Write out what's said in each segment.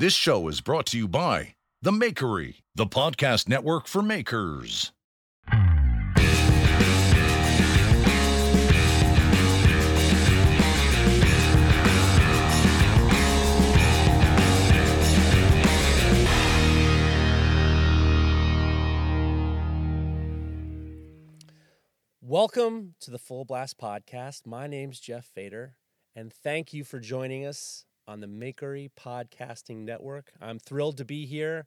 This show is brought to you by The Makery, the podcast network for makers. Welcome to the Full Blast Podcast. My name's Jeff Fader, and thank you for joining us on the Makery Podcasting Network. I'm thrilled to be here.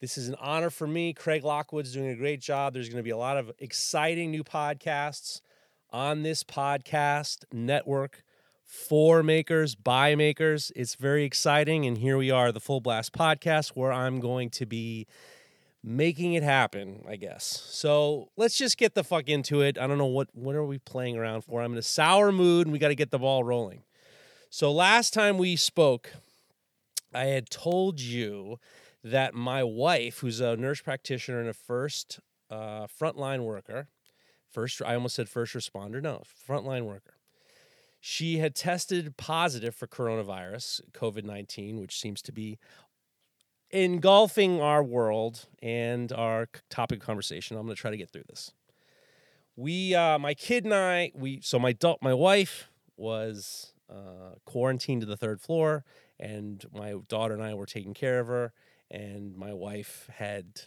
This is an honor for me. Craig Lockwood's doing a great job. There's going to be a lot of exciting new podcasts on this podcast network for makers, by makers. It's very exciting. And here we are, the Full Blast Podcast, where I'm going to be making it happen, I guess. So let's just get the fuck into it. I don't know what what are we playing around for. I'm in a sour mood and we got to get the ball rolling. So last time we spoke, I had told you that my wife, who's a nurse practitioner and a first uh, frontline worker, first I almost said first responder, no, frontline worker. She had tested positive for coronavirus, COVID 19, which seems to be engulfing our world and our topic of conversation. I'm going to try to get through this. We, uh, my kid and I, we, so my adult, my wife was uh, quarantined to the third floor, and my daughter and I were taking care of her. And my wife had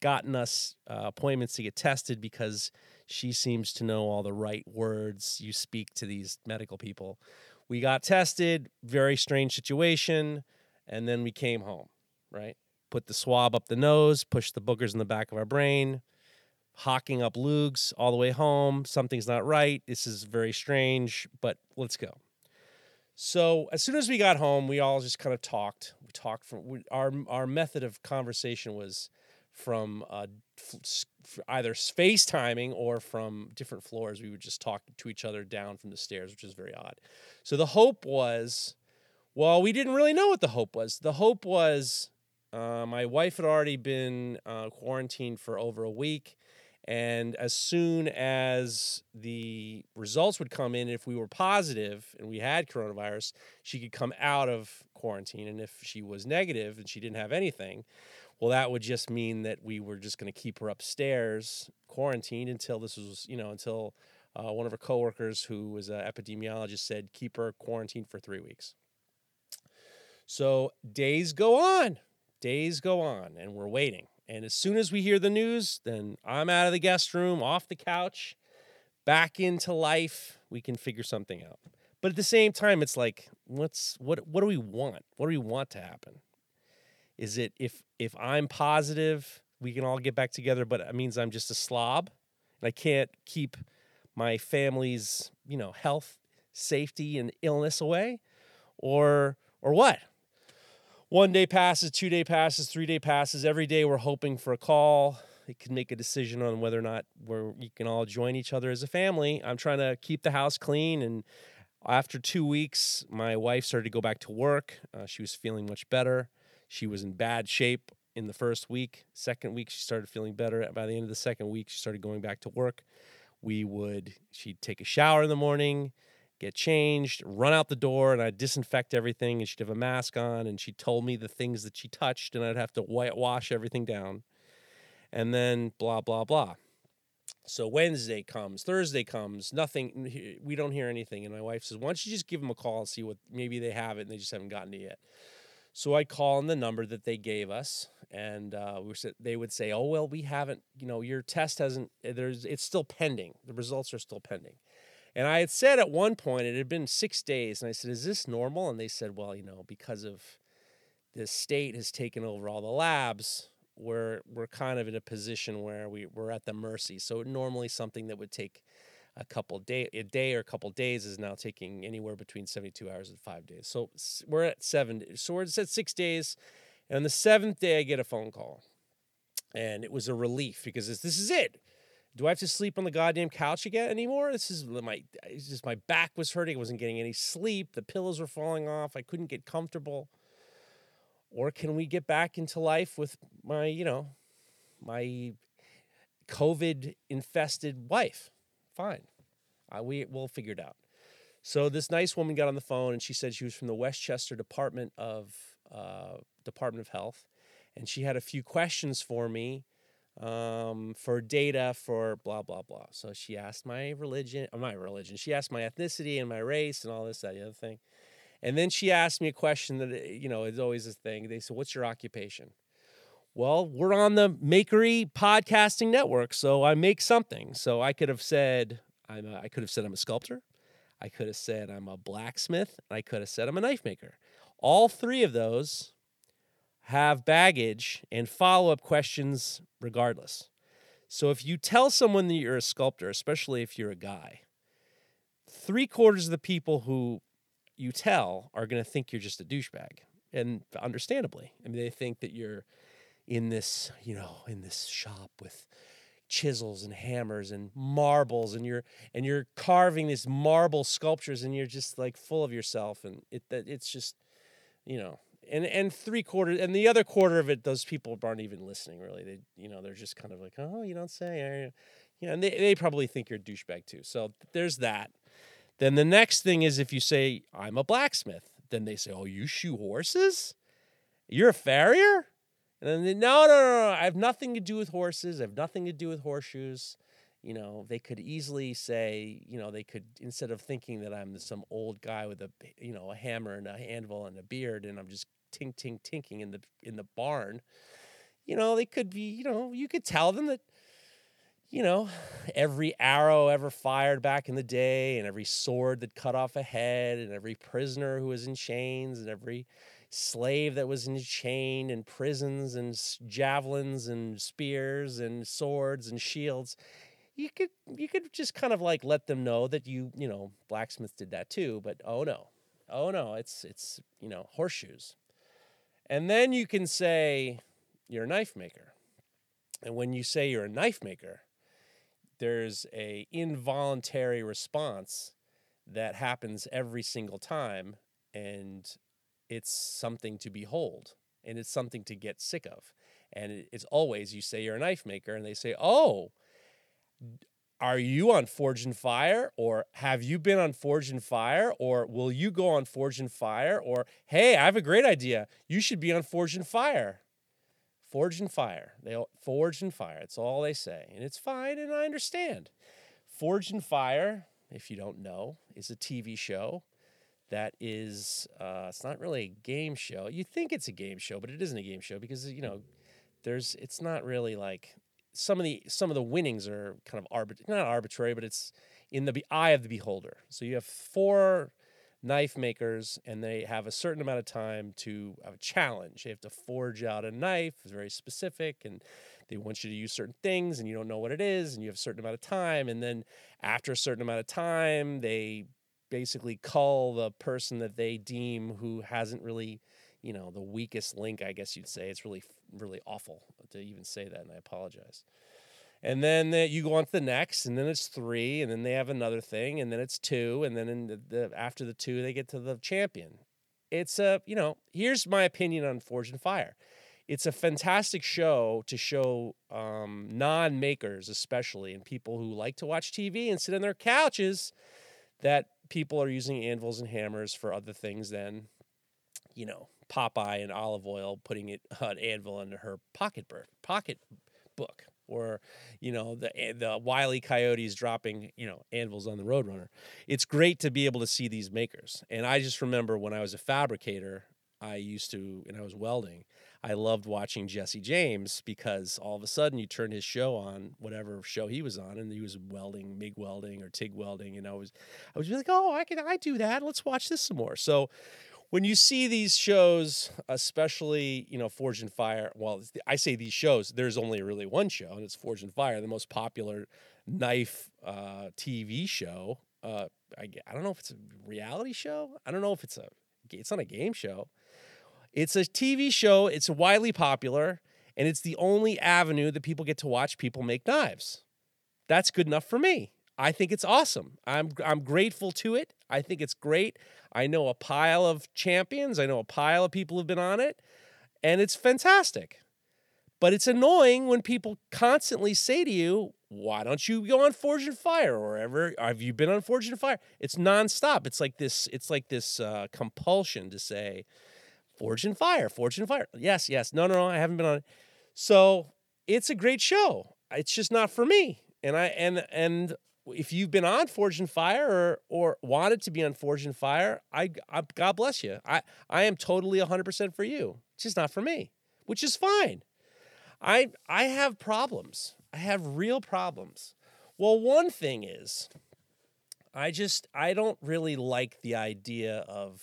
gotten us uh, appointments to get tested because she seems to know all the right words you speak to these medical people. We got tested, very strange situation, and then we came home right? Put the swab up the nose, push the boogers in the back of our brain, hawking up lugs all the way home. Something's not right. This is very strange, but let's go. So as soon as we got home, we all just kind of talked. We talked from we, our our method of conversation was from uh, either space timing or from different floors. We would just talk to each other down from the stairs, which is very odd. So the hope was, well, we didn't really know what the hope was. The hope was uh, my wife had already been uh, quarantined for over a week. And as soon as the results would come in, if we were positive and we had coronavirus, she could come out of quarantine. And if she was negative and she didn't have anything, well, that would just mean that we were just going to keep her upstairs quarantined until this was, you know, until uh, one of her coworkers, who was an epidemiologist, said keep her quarantined for three weeks. So days go on, days go on and we're waiting. And as soon as we hear the news, then I'm out of the guest room, off the couch, back into life. We can figure something out. But at the same time, it's like, what's what what do we want? What do we want to happen? Is it if if I'm positive, we can all get back together, but it means I'm just a slob and I can't keep my family's, you know, health, safety, and illness away? Or or what? One day passes, two day passes, three day passes. Every day we're hoping for a call. It can make a decision on whether or not you can all join each other as a family. I'm trying to keep the house clean. And after two weeks, my wife started to go back to work. Uh, she was feeling much better. She was in bad shape in the first week. Second week, she started feeling better. By the end of the second week, she started going back to work. We would, she'd take a shower in the morning get changed, run out the door, and I'd disinfect everything, and she'd have a mask on, and she told me the things that she touched, and I'd have to whitewash everything down, and then blah blah blah. So Wednesday comes, Thursday comes, nothing. We don't hear anything, and my wife says, "Why don't you just give them a call and see what maybe they have it, and they just haven't gotten it yet." So I call on the number that they gave us, and uh, we said they would say, "Oh well, we haven't. You know, your test hasn't. There's it's still pending. The results are still pending." And I had said at one point, it had been six days, and I said, Is this normal? And they said, Well, you know, because of the state has taken over all the labs, we're we're kind of in a position where we, we're at the mercy. So normally something that would take a couple day a day or a couple days is now taking anywhere between 72 hours and five days. So we're at seven. So we're at six days. And on the seventh day, I get a phone call. And it was a relief because this, this is it do I have to sleep on the goddamn couch again anymore? This is my just my back was hurting. I wasn't getting any sleep. The pillows were falling off. I couldn't get comfortable. Or can we get back into life with my, you know, my COVID infested wife? Fine. Uh, we will figure it out. So this nice woman got on the phone and she said she was from the Westchester Department of uh, Department of Health, and she had a few questions for me um, for data for blah blah blah. So she asked my religion, uh, my religion. She asked my ethnicity and my race and all this that the other thing, and then she asked me a question that uh, you know is always a thing. They said, "What's your occupation?" Well, we're on the Makery podcasting network, so I make something. So I could have said I'm a, I could have said I'm a sculptor. I could have said I'm a blacksmith. I could have said I'm a knife maker. All three of those have baggage and follow up questions regardless. So if you tell someone that you're a sculptor, especially if you're a guy, three quarters of the people who you tell are going to think you're just a douchebag. And understandably, I mean, they think that you're in this, you know, in this shop with chisels and hammers and marbles and you're and you're carving these marble sculptures and you're just like full of yourself and it that it's just you know and and three quarters and the other quarter of it those people aren't even listening really. They you know they're just kind of like oh you don't say you know and they, they probably think you're a douchebag too. So there's that. Then the next thing is if you say i'm a blacksmith then they say oh you shoe horses? You're a farrier? And then they, no, no no no i have nothing to do with horses. I have nothing to do with horseshoes you know they could easily say you know they could instead of thinking that i'm some old guy with a you know a hammer and a anvil and a beard and i'm just tink tink tinking in the in the barn you know they could be you know you could tell them that you know every arrow ever fired back in the day and every sword that cut off a head and every prisoner who was in chains and every slave that was in chain and prisons and javelins and spears and swords and shields you could you could just kind of like let them know that you you know blacksmith did that too but oh no. Oh no it's it's you know horseshoes. And then you can say you're a knife maker. And when you say you're a knife maker there's a involuntary response that happens every single time and it's something to behold and it's something to get sick of. And it's always you say you're a knife maker and they say oh are you on Forged in Fire or have you been on Forged in Fire or will you go on Forged in Fire or hey, I have a great idea. You should be on Forged in Fire. Forged in Fire. They Forged in Fire. It's all they say. And it's fine and I understand. Forged in Fire, if you don't know, is a TV show that is uh, it's not really a game show. You think it's a game show, but it isn't a game show because you know there's it's not really like some of the some of the winnings are kind of arbit- not arbitrary, but it's in the eye of the beholder. So you have four knife makers, and they have a certain amount of time to have a challenge. They have to forge out a knife, it's very specific, and they want you to use certain things, and you don't know what it is, and you have a certain amount of time, and then after a certain amount of time, they basically call the person that they deem who hasn't really you know the weakest link i guess you'd say. It's really really awful to even say that and i apologize. And then the, you go on to the next and then it's three and then they have another thing and then it's two and then the, the after the two they get to the champion. It's a you know here's my opinion on forged in fire. It's a fantastic show to show um, non-makers especially and people who like to watch tv and sit on their couches that people are using anvils and hammers for other things than you know Popeye and Olive Oyl, putting it an anvil into her pocket pocket book, or you know the eh, the wily coyotes dropping you know anvils on the Roadrunner. It's great to be able to see these makers, and I just remember when I was a fabricator, I used to and I was welding. I loved watching Jesse James because all of a sudden you turn his show on, whatever show he was on, and he was welding, MIG welding or TIG welding, and I was, I was like, oh, I can, I do that. Let's watch this some more. So when you see these shows, especially you know Forged in Fire, well, I say these shows. There's only really one show, and it's Forged in Fire, the most popular knife uh, TV show. Uh, I, I don't know if it's a reality show. I don't know if it's a it's not a game show. It's a TV show. It's widely popular, and it's the only avenue that people get to watch people make knives. That's good enough for me. I think it's awesome. I'm I'm grateful to it. I think it's great. I know a pile of champions. I know a pile of people who've been on it, and it's fantastic. But it's annoying when people constantly say to you, "Why don't you go on Forged in Fire or ever have you been on Forged in Fire?" It's nonstop. It's like this. It's like this uh, compulsion to say, Forged in Fire, Forged in Fire. Yes, yes. No, no, no. I haven't been on it. So it's a great show. It's just not for me. And I and and if you've been on Forged in Fire or or wanted to be on Forged in Fire, I, I God bless you. I I am totally 100% for you. It's just not for me, which is fine. I I have problems. I have real problems. Well, one thing is I just I don't really like the idea of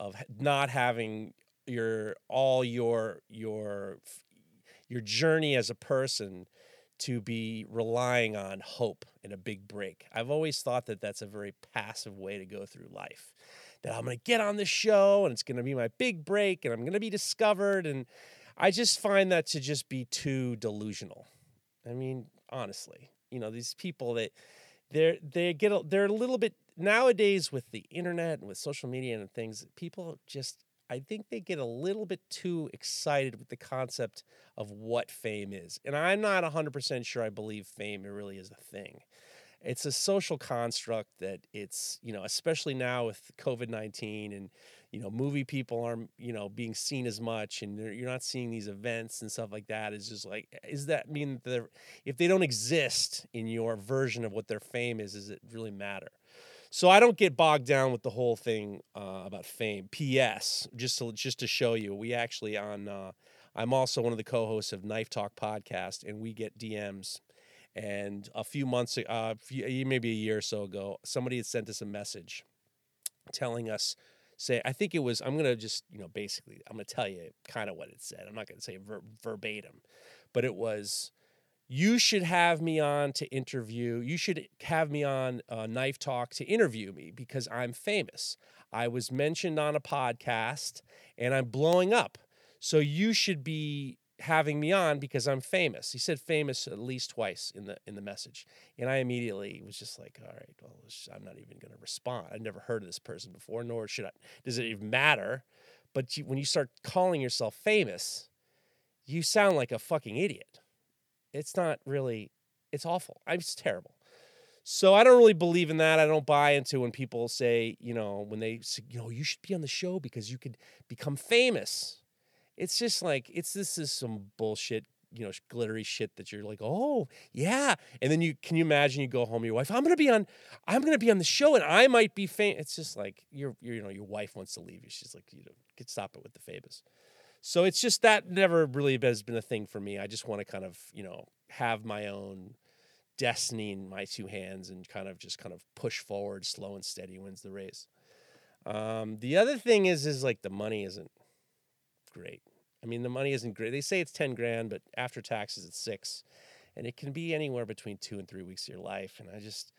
of not having your all your your your journey as a person to be relying on hope in a big break. I've always thought that that's a very passive way to go through life. That I'm going to get on the show and it's going to be my big break and I'm going to be discovered and I just find that to just be too delusional. I mean, honestly, you know, these people that they're they get a, they're a little bit nowadays with the internet and with social media and things, people just I think they get a little bit too excited with the concept of what fame is. And I'm not 100% sure I believe fame really is a thing. It's a social construct that it's, you know, especially now with COVID 19 and, you know, movie people aren't, you know, being seen as much and you're not seeing these events and stuff like that. Is just like, eh, is that mean that if they don't exist in your version of what their fame is, does it really matter? So I don't get bogged down with the whole thing uh, about fame. P.S. Just to just to show you, we actually on. Uh, I'm also one of the co-hosts of Knife Talk podcast, and we get DMs. And a few months, uh, maybe a year or so ago, somebody had sent us a message telling us, say, I think it was. I'm gonna just, you know, basically, I'm gonna tell you kind of what it said. I'm not gonna say ver- verbatim, but it was you should have me on to interview. You should have me on uh, Knife Talk to interview me because I'm famous. I was mentioned on a podcast and I'm blowing up. So you should be having me on because I'm famous. He said famous at least twice in the in the message, and I immediately was just like, all right, well, I'm not even going to respond. I've never heard of this person before, nor should I. Does it even matter? But you, when you start calling yourself famous, you sound like a fucking idiot. It's not really, it's awful. Just terrible. So I don't really believe in that. I don't buy into when people say, you know, when they say, you know, you should be on the show because you could become famous. It's just like it's this is some bullshit, you know, glittery shit that you're like, oh yeah, and then you can you imagine you go home, your wife, I'm gonna be on, I'm gonna be on the show, and I might be famous. It's just like your, you know, your wife wants to leave you. She's like, you know, get stop it with the famous. So it's just that never really has been a thing for me. I just want to kind of, you know, have my own destiny in my two hands and kind of just kind of push forward, slow and steady wins the race. Um, the other thing is, is like the money isn't great. I mean, the money isn't great. They say it's 10 grand, but after taxes, it's six. And it can be anywhere between two and three weeks of your life. And I just,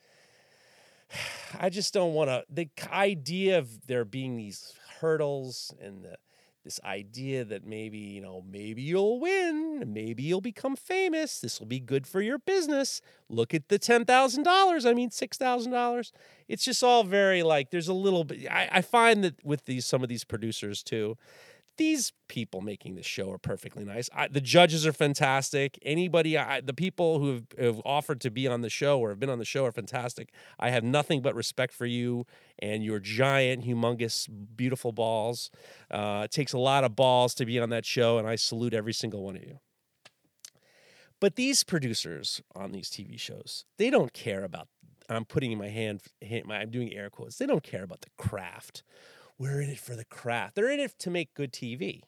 I just don't want to. The idea of there being these hurdles and the, this idea that maybe, you know, maybe you'll win, maybe you'll become famous, this will be good for your business. Look at the $10,000, I mean $6,000. It's just all very like there's a little bit I, I find that with these some of these producers too, these people making this show are perfectly nice. I, the judges are fantastic. Anybody, I, the people who have, have, offered to be on the show or have been on the show are fantastic. I have nothing but respect for you and your giant, humongous, beautiful balls. Uh, it takes a lot of balls to be on that show, and I salute every single one of you. But these producers on these TV shows, they don't care about. I'm putting in my hand, I'm doing air quotes. They don't care about the craft we're in it for the craft. They're in it to make good TV.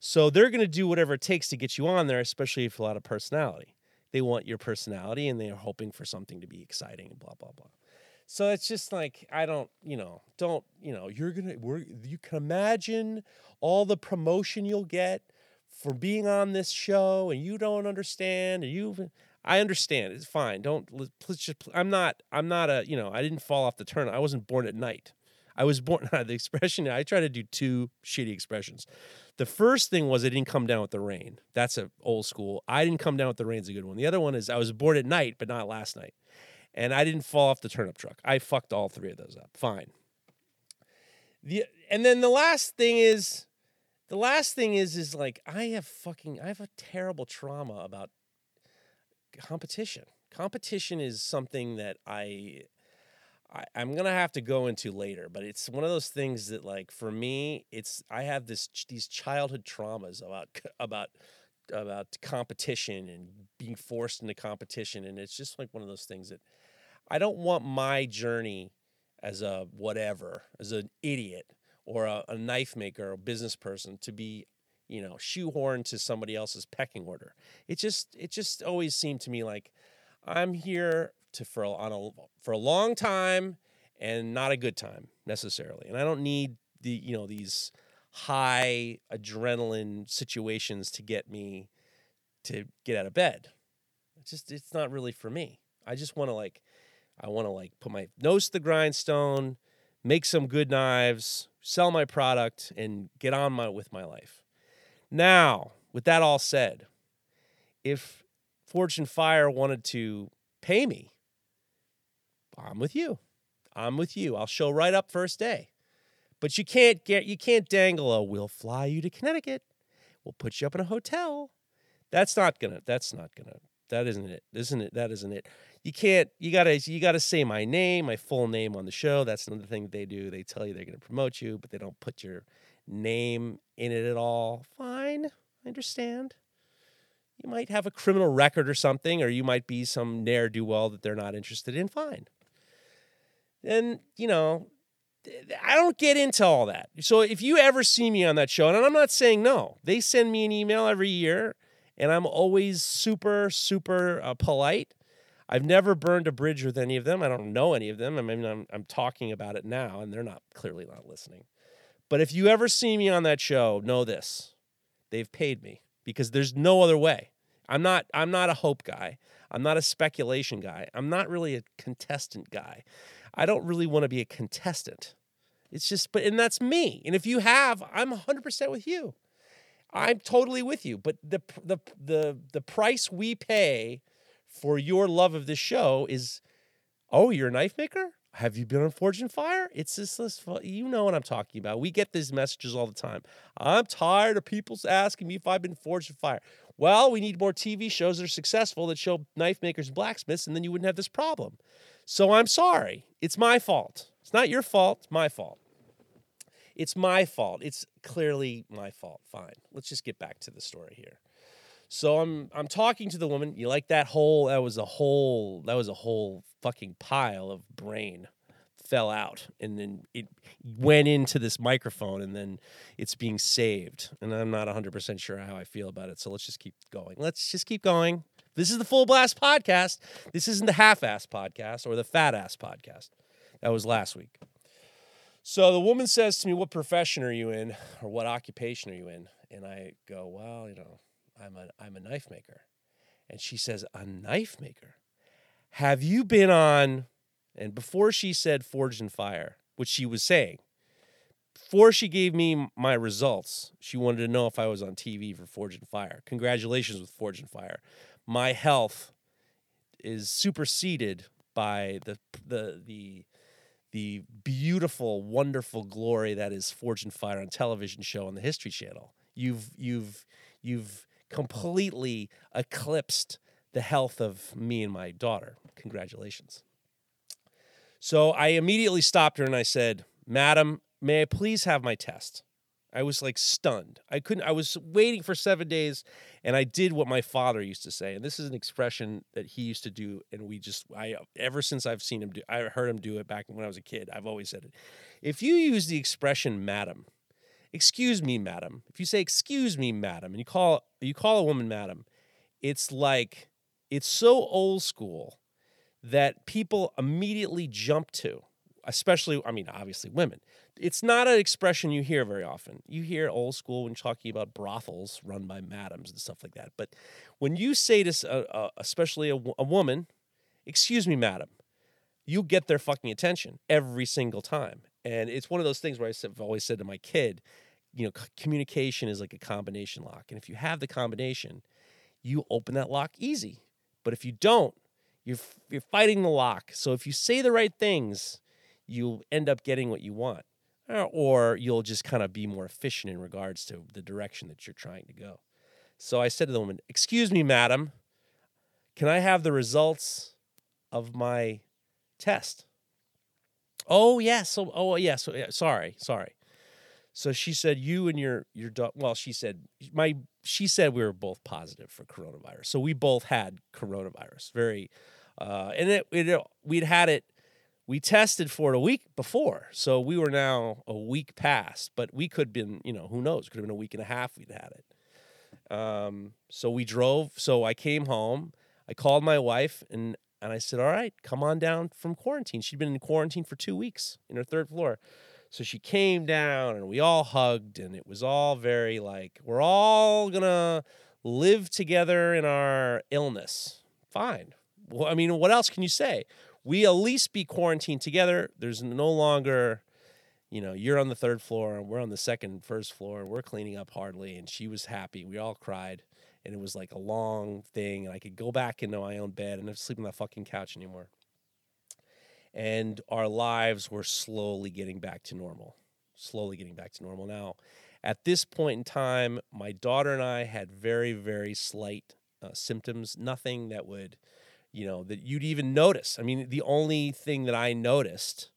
So they're going to do whatever it takes to get you on there, especially if a lot of personality. They want your personality and they are hoping for something to be exciting and blah, blah, blah. So it's just like, I don't, you know, don't, you know, you're going to, you can imagine all the promotion you'll get for being on this show and you don't understand and you I understand. It's fine. Don't let's just I'm not I'm not a, you know, I didn't fall off the turn. I wasn't born at night. I was born the expression. I try to do two shitty expressions. The first thing was I didn't come down with the rain. That's a old school. I didn't come down with the rain's a good one. The other one is I was born at night, but not last night. And I didn't fall off the turnip truck. I fucked all three of those up. Fine. The and then the last thing is the last thing is is like I have fucking I have a terrible trauma about competition. Competition is something that I I, I'm gonna have to go into later, but it's one of those things that, like, for me, it's I have this these childhood traumas about about about competition and being forced into competition, and it's just like one of those things that I don't want my journey as a whatever, as an idiot or a, a knife maker or business person to be, you know, shoehorned to somebody else's pecking order. It just it just always seemed to me like I'm here to for a, on a for a long time and not a good time necessarily. And I don't need the you know these high adrenaline situations to get me to get out of bed. It's just it's not really for me. I just want to like I want to like put my nose to the grindstone, make some good knives, sell my product and get on my with my life. Now, with that all said, if Forged in Fire wanted to pay me, I'm with you. I'm with you. I'll show right up first day. But you can't get you can't dangle a we'll fly you to Connecticut. We'll put you up in a hotel. That's not gonna that's not gonna that isn't it. Isn't it? That isn't it. You can't you gotta you gotta say my name, my full name on the show. That's another thing they do. They tell you they're gonna promote you, but they don't put your name in it at all. Fine. I understand. You might have a criminal record or something, or you might be some ne'er do well that they're not interested in. Fine. Then, you know, I don't get into all that. So if you ever see me on that show, and I'm not saying no, they send me an email every year, and I'm always super, super uh, polite. I've never burned a bridge with any of them. I don't know any of them. I mean, I'm, I'm talking about it now, and they're not clearly not listening. But if you ever see me on that show, know this: they've paid me because there's no other way. I'm not. I'm not a hope guy. I'm not a speculation guy. I'm not really a contestant guy. I don't really want to be a contestant. It's just, but, and that's me. And if you have, I'm 100% with you. I'm totally with you. But the, the, the, the price we pay for your love of this show is, oh, you're a knife maker? Have you been on Forged in Fire? It's just this, you know what I'm talking about. We get these messages all the time. I'm tired of people asking me if I've been Forged in Fire. Well, we need more TV shows that are successful that show knife makers and blacksmiths, and then you wouldn't have this problem. So I'm sorry. It's my fault. It's not your fault. My fault. It's my fault. It's clearly my fault. Fine. Let's just get back to the story here. So I'm I'm talking to the woman. You like that whole that was a whole that was a whole fucking pile of brain fell out and then it went into this microphone and then it's being saved. And I'm not 100% sure how I feel about it. So let's just keep going. Let's just keep going. This is the Full Blast podcast. This isn't the half ass podcast or the fat ass podcast. That was last week. So the woman says to me, What profession are you in? Or what occupation are you in? And I go, Well, you know, I'm a, I'm a knife maker. And she says, A knife maker? Have you been on? And before she said Forged in Fire, which she was saying, before she gave me my results, she wanted to know if I was on TV for Forged in Fire. Congratulations with Forged in Fire my health is superseded by the the the the beautiful, wonderful glory that is Forged in Fire on television show on the History Channel. You've you've you've completely eclipsed the health of me and my daughter. Congratulations. So I immediately stopped her and I said, Madam, may I please have my test? I was like stunned. I couldn't, I was waiting for seven days and I did what my father used to say. And this is an expression that he used to do. And we just, I, ever since I've seen him do, I heard him do it back when I was a kid. I've always said it. If you use the expression madam, excuse me, madam, if you say, excuse me, madam, and you call, you call a woman madam, it's like, it's so old school that people immediately jump to especially i mean obviously women it's not an expression you hear very often. You hear old school when talking about brothels run by madams and stuff like that. But when you say to, uh, uh, especially a, a woman, excuse me, madam, you get their fucking attention every single time. And it's one of those things where I've always said to my kid, you know, communication is like a combination lock. And if you have the combination, you open that lock easy. But if you don't, you're, you're fighting the lock. So if you say the right things, you'll end up getting what you want. Uh, or you'll just kind of be more efficient in regards to the direction that you're trying to go. So I said to the woman, Excuse me, madam, can I have the results of my test? Oh yes. Oh yeah. So yeah, sorry, sorry. So she said you and your your daughter. Well, she said my she said we were both positive for coronavirus. So we both had coronavirus. Very, uh, and it, it we'd had it. We tested for it a week before, so we were now a week past. But we could have been, you know, who knows? Could have been a week and a half. We'd had it. Um, so we drove. So I came home. I called my wife and and I said, "All right, come on down from quarantine." She'd been in quarantine for two weeks in her third floor. So she came down and we all hugged, and it was all very like, we're all gonna live together in our illness. Fine. Well, I mean, what else can you say? We at least be quarantined together. There's no longer, you know, you're on the third floor and we're on the second, first floor, we're cleaning up hardly. And she was happy. We all cried. And it was like a long thing. And I could go back into my own bed and sleep on that fucking couch anymore and our lives were slowly getting back to normal. Slowly getting back to normal. Now, at this point in time, my daughter and I had very, very slight uh, symptoms, nothing that would, you know, that you'd even notice. I mean, the only thing that I noticed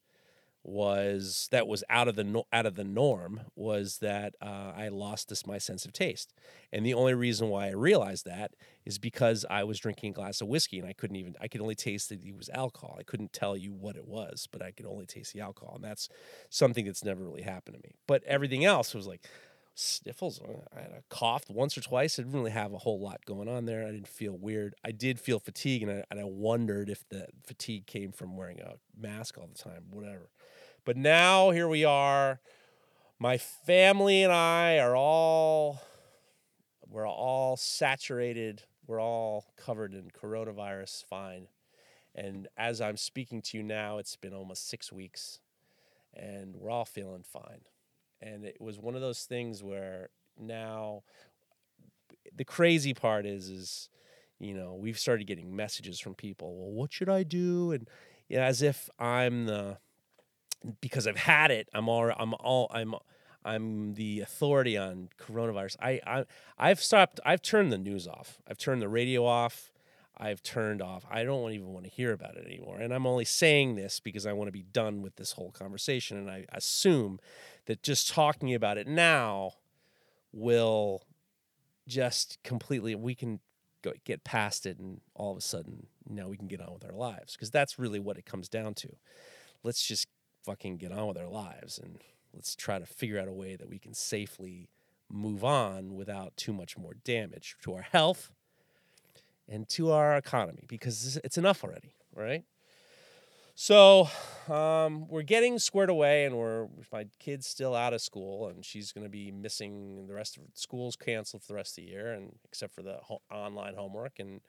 was that was out of the out of the norm was that uh, I lost this my sense of taste, and the only reason why I realized that is because I was drinking a glass of whiskey and I couldn't even I could only taste that it was alcohol. I couldn't tell you what it was, but I could only taste the alcohol, and that's something that's never really happened to me. But everything else was like sniffles. Uh, I had a cough once or twice. I didn't really have a whole lot going on there. I didn't feel weird. I did feel fatigue, and I, and I wondered if the fatigue came from wearing a mask all the time, whatever. But now here we are. My family and I are all we're all saturated. We're all covered in coronavirus fine. And as I'm speaking to you now, it's been almost 6 weeks and we're all feeling fine. And it was one of those things where now the crazy part is is you know, we've started getting messages from people, well, what should I do? And you know, as if I'm the because I've had it, I'm all I'm all I'm I'm the authority on coronavirus. I, I I've stopped. I've turned the news off. I've turned the radio off. I've turned off. I don't even want to hear about it anymore. And I'm only saying this because I want to be done with this whole conversation. And I assume that just talking about it now will just completely we can go, get past it and all of a sudden now we can get on with our lives because that's really what it comes down to. Let's just fucking get on with our lives and let's try to figure out a way that we can safely move on without too much more damage to our health and to our economy because it's enough already, right? So um, we're getting squared away, and we're my kid's still out of school, and she's going to be missing the rest of school's canceled for the rest of the year, and except for the ho- online homework and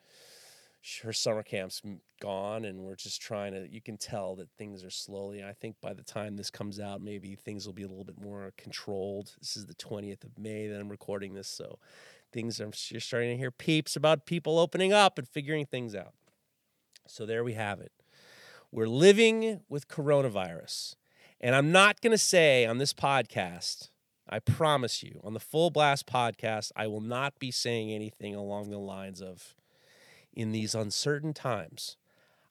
her summer camp's gone and we're just trying to you can tell that things are slowly i think by the time this comes out maybe things will be a little bit more controlled this is the 20th of may that i'm recording this so things are you're starting to hear peeps about people opening up and figuring things out so there we have it we're living with coronavirus and i'm not going to say on this podcast I promise you, on the Full Blast podcast, I will not be saying anything along the lines of, in these uncertain times.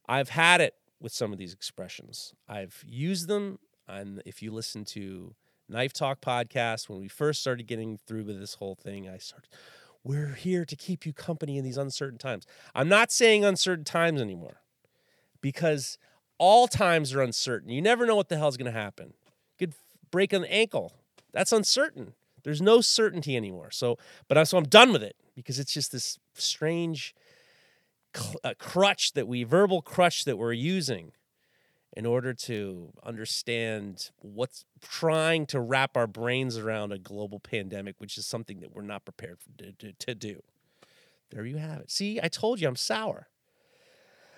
I've had it with some of these expressions. I've used them, and if you listen to Knife Talk podcast, when we first started getting through with this whole thing, I started, we're here to keep you company in these uncertain times. I'm not saying uncertain times anymore because all times are uncertain. You never know what the hell's going to happen. You could break an ankle. That's uncertain. There's no certainty anymore. So, but I, so I'm done with it because it's just this strange a uh, crutch that we verbal crutch that we're using in order to understand what's trying to wrap our brains around a global pandemic, which is something that we're not prepared to, to, to do. There you have it. See, I told you I'm sour.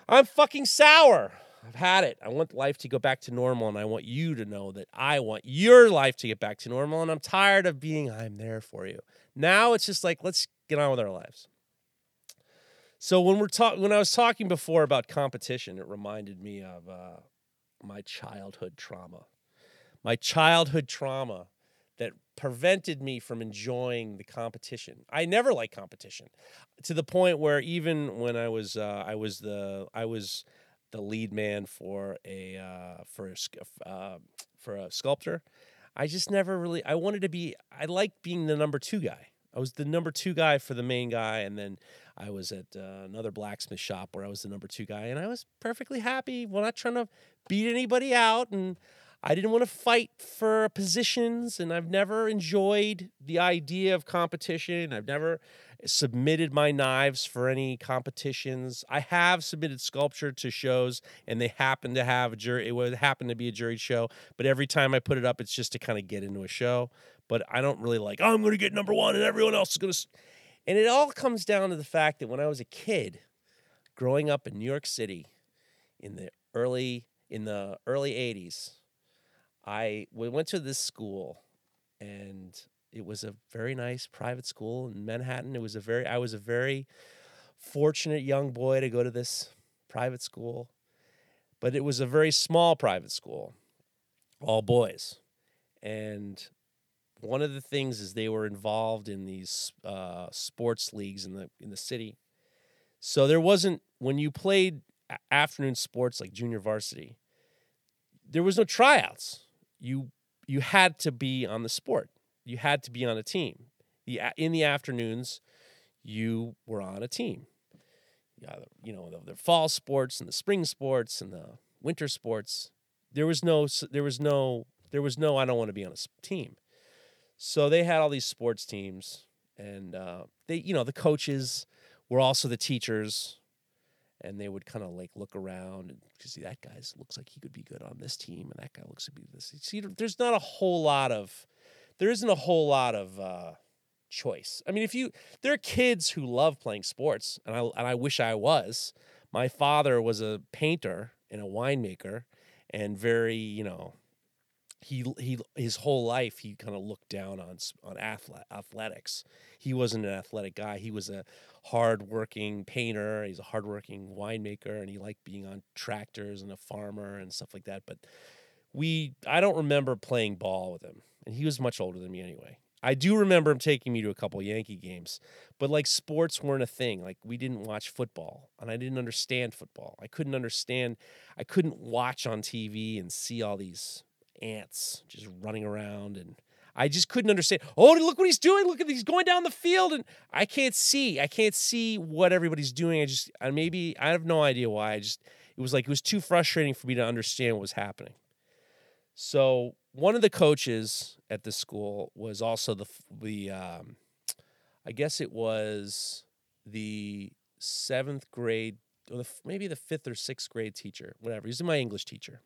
I'm fucking sour. I've had it. I want life to go back to normal, and I want you to know that I want your life to get back to normal, and I'm tired of being, I'm there for you. Now it's just like, let's get on with our lives. So when we're talking, when I was talking before about competition, it reminded me of uh, my childhood trauma. My childhood trauma that prevented me from enjoying the competition. I never liked competition, to the point where even when I was, uh, I was the, I was the lead man for a uh, for a uh, for a sculptor. I just never really. I wanted to be. I liked being the number two guy. I was the number two guy for the main guy, and then I was at uh, another blacksmith shop where I was the number two guy, and I was perfectly happy. We're not trying to beat anybody out, and I didn't want to fight for positions, and I've never enjoyed the idea of competition. I've never submitted my knives for any competitions. I have submitted sculpture to shows, and they happen to have a jury. It would happen to be a juried show, but every time I put it up, it's just to kind of get into a show. But I don't really like. Oh, I'm going to get number one, and everyone else is going to. And it all comes down to the fact that when I was a kid, growing up in New York City, in the early in the early '80s, I we went to this school, and it was a very nice private school in Manhattan. It was a very I was a very fortunate young boy to go to this private school, but it was a very small private school, all boys, and one of the things is they were involved in these uh, sports leagues in the in the city. So there wasn't when you played afternoon sports like junior varsity, there was no tryouts. You you had to be on the sport. You had to be on a team. The in the afternoons, you were on a team. You know the, the fall sports and the spring sports and the winter sports. There was no there was no there was no I don't want to be on a team. So they had all these sports teams, and uh, they, you know, the coaches were also the teachers, and they would kind of like look around and see that guy looks like he could be good on this team, and that guy looks to be this. See, there's not a whole lot of, there isn't a whole lot of uh, choice. I mean, if you, there are kids who love playing sports, and I and I wish I was. My father was a painter and a winemaker, and very, you know, he he his whole life he kind of looked down on on athletics. He wasn't an athletic guy. He was a hardworking painter. He's a hardworking winemaker, and he liked being on tractors and a farmer and stuff like that. But we, I don't remember playing ball with him, and he was much older than me anyway. I do remember him taking me to a couple Yankee games, but like sports weren't a thing. Like we didn't watch football, and I didn't understand football. I couldn't understand. I couldn't watch on TV and see all these ants just running around and I just couldn't understand. Oh, look what he's doing. Look at he's going down the field and I can't see. I can't see what everybody's doing. I just I maybe I have no idea why. I just it was like it was too frustrating for me to understand what was happening. So, one of the coaches at the school was also the the um, I guess it was the 7th grade or the, maybe the 5th or 6th grade teacher, whatever. He's my English teacher.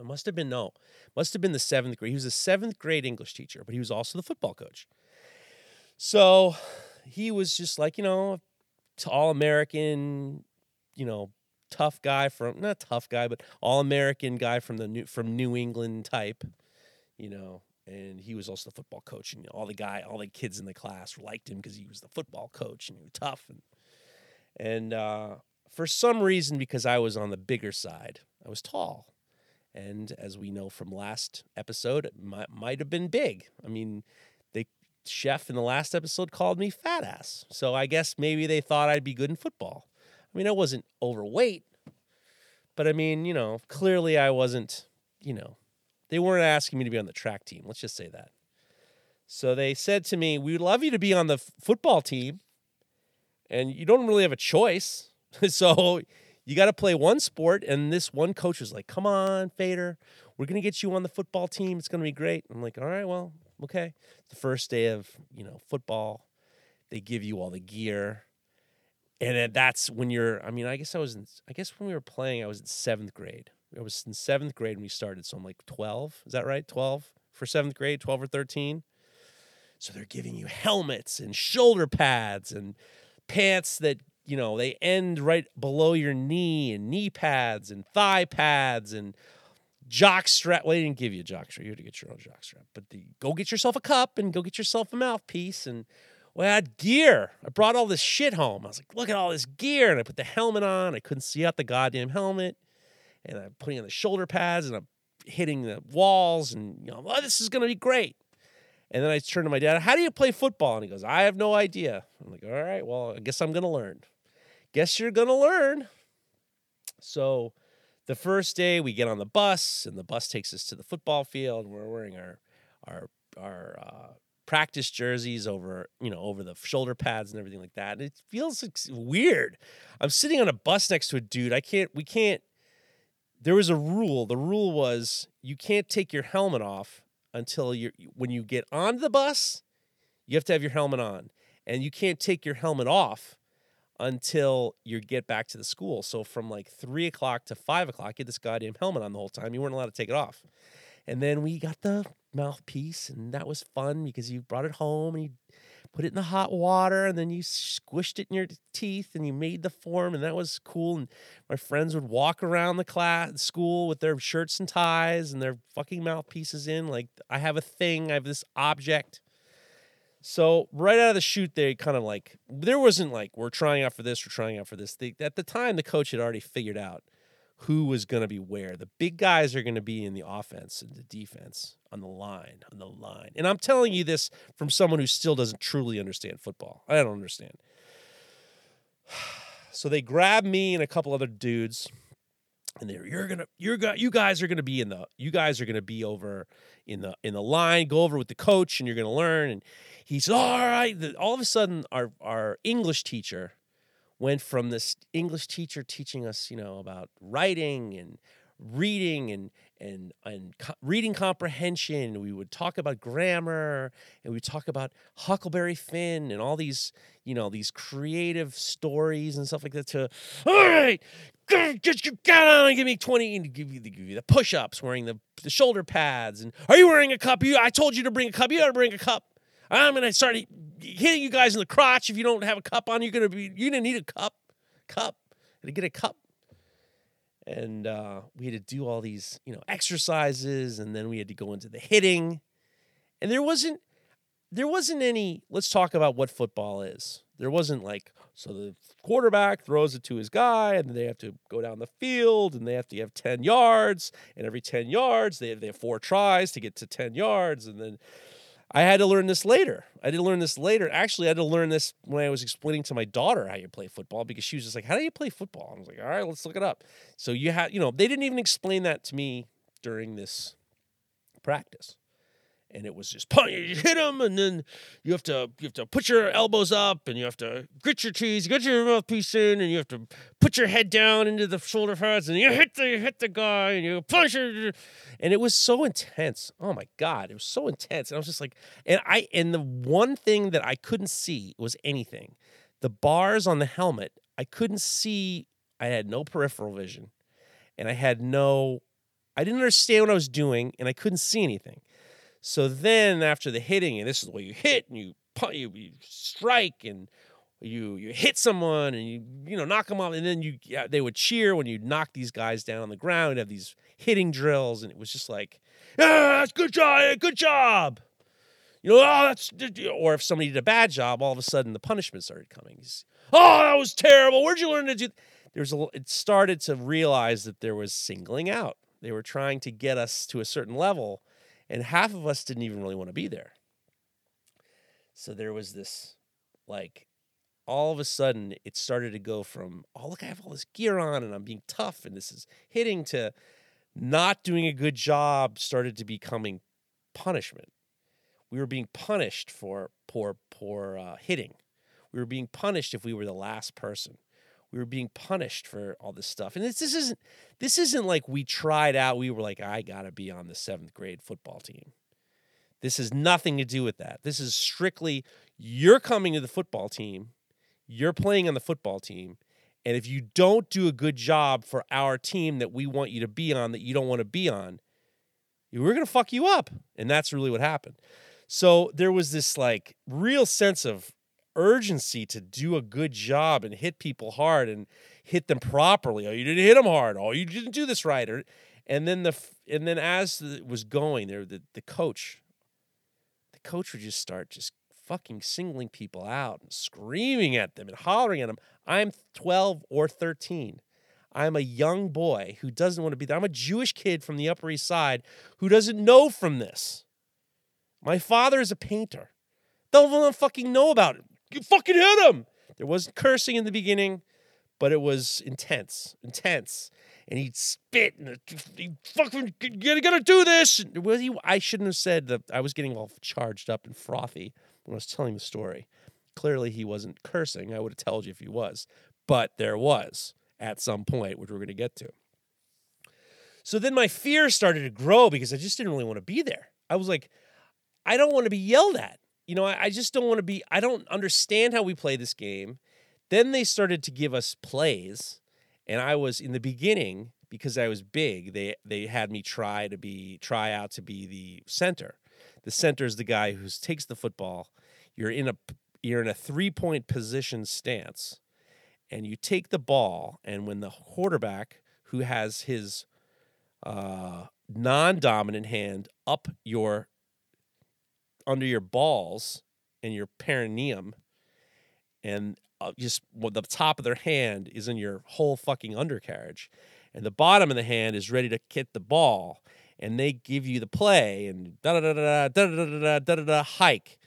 It must have been no, must have been the seventh grade. He was a seventh grade English teacher, but he was also the football coach. So he was just like you know, all American, you know, tough guy from not tough guy, but all American guy from the new from New England type, you know. And he was also the football coach, and all the guy, all the kids in the class liked him because he was the football coach and he was tough. And and uh, for some reason, because I was on the bigger side, I was tall and as we know from last episode, it might, might have been big. I mean, the chef in the last episode called me fat ass. So I guess maybe they thought I'd be good in football. I mean, I wasn't overweight, but I mean, you know, clearly I wasn't, you know, they weren't asking me to be on the track team. Let's just say that. So they said to me, We would love you to be on the f- football team, and you don't really have a choice. so you got to play one sport. And this one coach was like, come on, Fader, we're going to get you on the football team. It's going to be great. I'm like, all right, well, okay. The first day of, you know, football, they give you all the gear. And that's when you're, I mean, I guess I was in, I guess when we were playing, I was in seventh grade. I was in seventh grade when we started. So I'm like 12. Is that right? 12 for seventh grade, 12 or 13. So they're giving you helmets and shoulder pads and pants that you know, they end right below your knee and knee pads and thigh pads and jock strap. Well, they didn't give you a jock strap. You had to get your own jock strap. But the, go get yourself a cup and go get yourself a mouthpiece. And well, I had gear. I brought all this shit home. I was like, look at all this gear. And I put the helmet on. I couldn't see out the goddamn helmet. And I'm putting on the shoulder pads and I'm hitting the walls. And, you know, oh, this is going to be great. And then I turned to my dad, How do you play football? And he goes, I have no idea. I'm like, All right, well, I guess I'm going to learn. Guess you're going to learn. So the first day we get on the bus and the bus takes us to the football field. We're wearing our our our uh, practice jerseys over you know over the shoulder pads and everything like that. And it feels weird. I'm sitting on a bus next to a dude. I can't we can't there was a rule. The rule was you can't take your helmet off until you when you get on the bus you have to have your helmet on. And you can't take your helmet off until you get back to the school. So from like three o'clock to five o'clock, you had this goddamn helmet on the whole time. You weren't allowed to take it off. And then we got the mouthpiece, and that was fun because you brought it home and you put it in the hot water, and then you squished it in your teeth, and you made the form, and that was cool. And my friends would walk around the class school with their shirts and ties and their fucking mouthpieces in, like I have a thing, I have this object. So right out of the shoot, they kind of like there wasn't like we're trying out for this, we're trying out for this. They, at the time, the coach had already figured out who was going to be where. The big guys are going to be in the offense and the defense on the line, on the line. And I'm telling you this from someone who still doesn't truly understand football. I don't understand. So they grab me and a couple other dudes and they're you're gonna you're got you guys are gonna be in the you guys are gonna be over in the in the line go over with the coach and you're gonna learn and he said, all right. All of a sudden, our, our English teacher went from this English teacher teaching us, you know, about writing and reading and and and co- reading comprehension. We would talk about grammar and we talk about Huckleberry Finn and all these, you know, these creative stories and stuff like that. To all right, just get on and give me twenty and give you the, give you the push-ups, wearing the the shoulder pads, and are you wearing a cup? You, I told you to bring a cup. You got to bring a cup. I'm gonna start hitting you guys in the crotch if you don't have a cup on. You're gonna be you're gonna need a cup, cup, to get a cup. And uh, we had to do all these you know exercises, and then we had to go into the hitting, and there wasn't there wasn't any. Let's talk about what football is. There wasn't like so the quarterback throws it to his guy, and they have to go down the field, and they have to have ten yards, and every ten yards they have, they have four tries to get to ten yards, and then I had to learn this later. I to learn this later. Actually, I had to learn this when I was explaining to my daughter how you play football because she was just like, "How do you play football?" I was like, "All right, let's look it up." So you had, you know, they didn't even explain that to me during this practice and it was just punch, you hit them, and then you have to you have to put your elbows up, and you have to grit your teeth, get your mouthpiece in, and you have to put your head down into the shoulder pads, and you hit the you hit the guy, and you punch and it was so intense. Oh my god, it was so intense, and I was just like, and I and the one thing that I couldn't see was anything, the bars on the helmet, I couldn't see. I had no peripheral vision, and I had no. I didn't understand what I was doing, and I couldn't see anything. So then after the hitting, and this is way you hit and you you, you strike and you you hit someone and you you know knock them off, and then you yeah, they would cheer when you knock these guys down on the ground. Have these hitting drills, and it was just like, ah, that's good job, good job. You know, oh, that's or if somebody did a bad job, all of a sudden the punishment started coming. oh, that was terrible. Where'd you learn to do? There's a. It started to realize that there was singling out. They were trying to get us to a certain level and half of us didn't even really want to be there. So there was this, like, all of a sudden it started to go from, oh, look, I have all this gear on and I'm being tough and this is hitting to not doing a good job started to becoming punishment. We were being punished for poor, poor uh, hitting. We were being punished if we were the last person we were being punished for all this stuff. And this, this isn't this isn't like we tried out. We were like, I gotta be on the seventh grade football team. This has nothing to do with that. This is strictly you're coming to the football team, you're playing on the football team, and if you don't do a good job for our team that we want you to be on, that you don't want to be on, we're gonna fuck you up. And that's really what happened. So there was this like real sense of urgency to do a good job and hit people hard and hit them properly. Oh, you didn't hit them hard. Oh, you didn't do this right. Or, and then the and then as it was going there, the the coach, the coach would just start just fucking singling people out and screaming at them and hollering at them. I'm 12 or 13. I'm a young boy who doesn't want to be there. I'm a Jewish kid from the Upper East Side who doesn't know from this. My father is a painter. They'll fucking know about. You fucking hit him. There wasn't cursing in the beginning, but it was intense, intense. And he'd spit and he fucking you gotta do this. Well, he, I shouldn't have said that I was getting all charged up and frothy when I was telling the story. Clearly, he wasn't cursing. I would have told you if he was, but there was at some point, which we're to get to. So then my fear started to grow because I just didn't really want to be there. I was like, I don't want to be yelled at. You know, I, I just don't want to be, I don't understand how we play this game. Then they started to give us plays. And I was in the beginning, because I was big, they they had me try to be try out to be the center. The center is the guy who takes the football. You're in a you're in a three point position stance, and you take the ball. And when the quarterback who has his uh, non-dominant hand up your under your balls and your perineum and uh, just well, the top of their hand is in your whole fucking undercarriage and the bottom of the hand is ready to hit the ball and they give you the play and da da da da da da da da da hike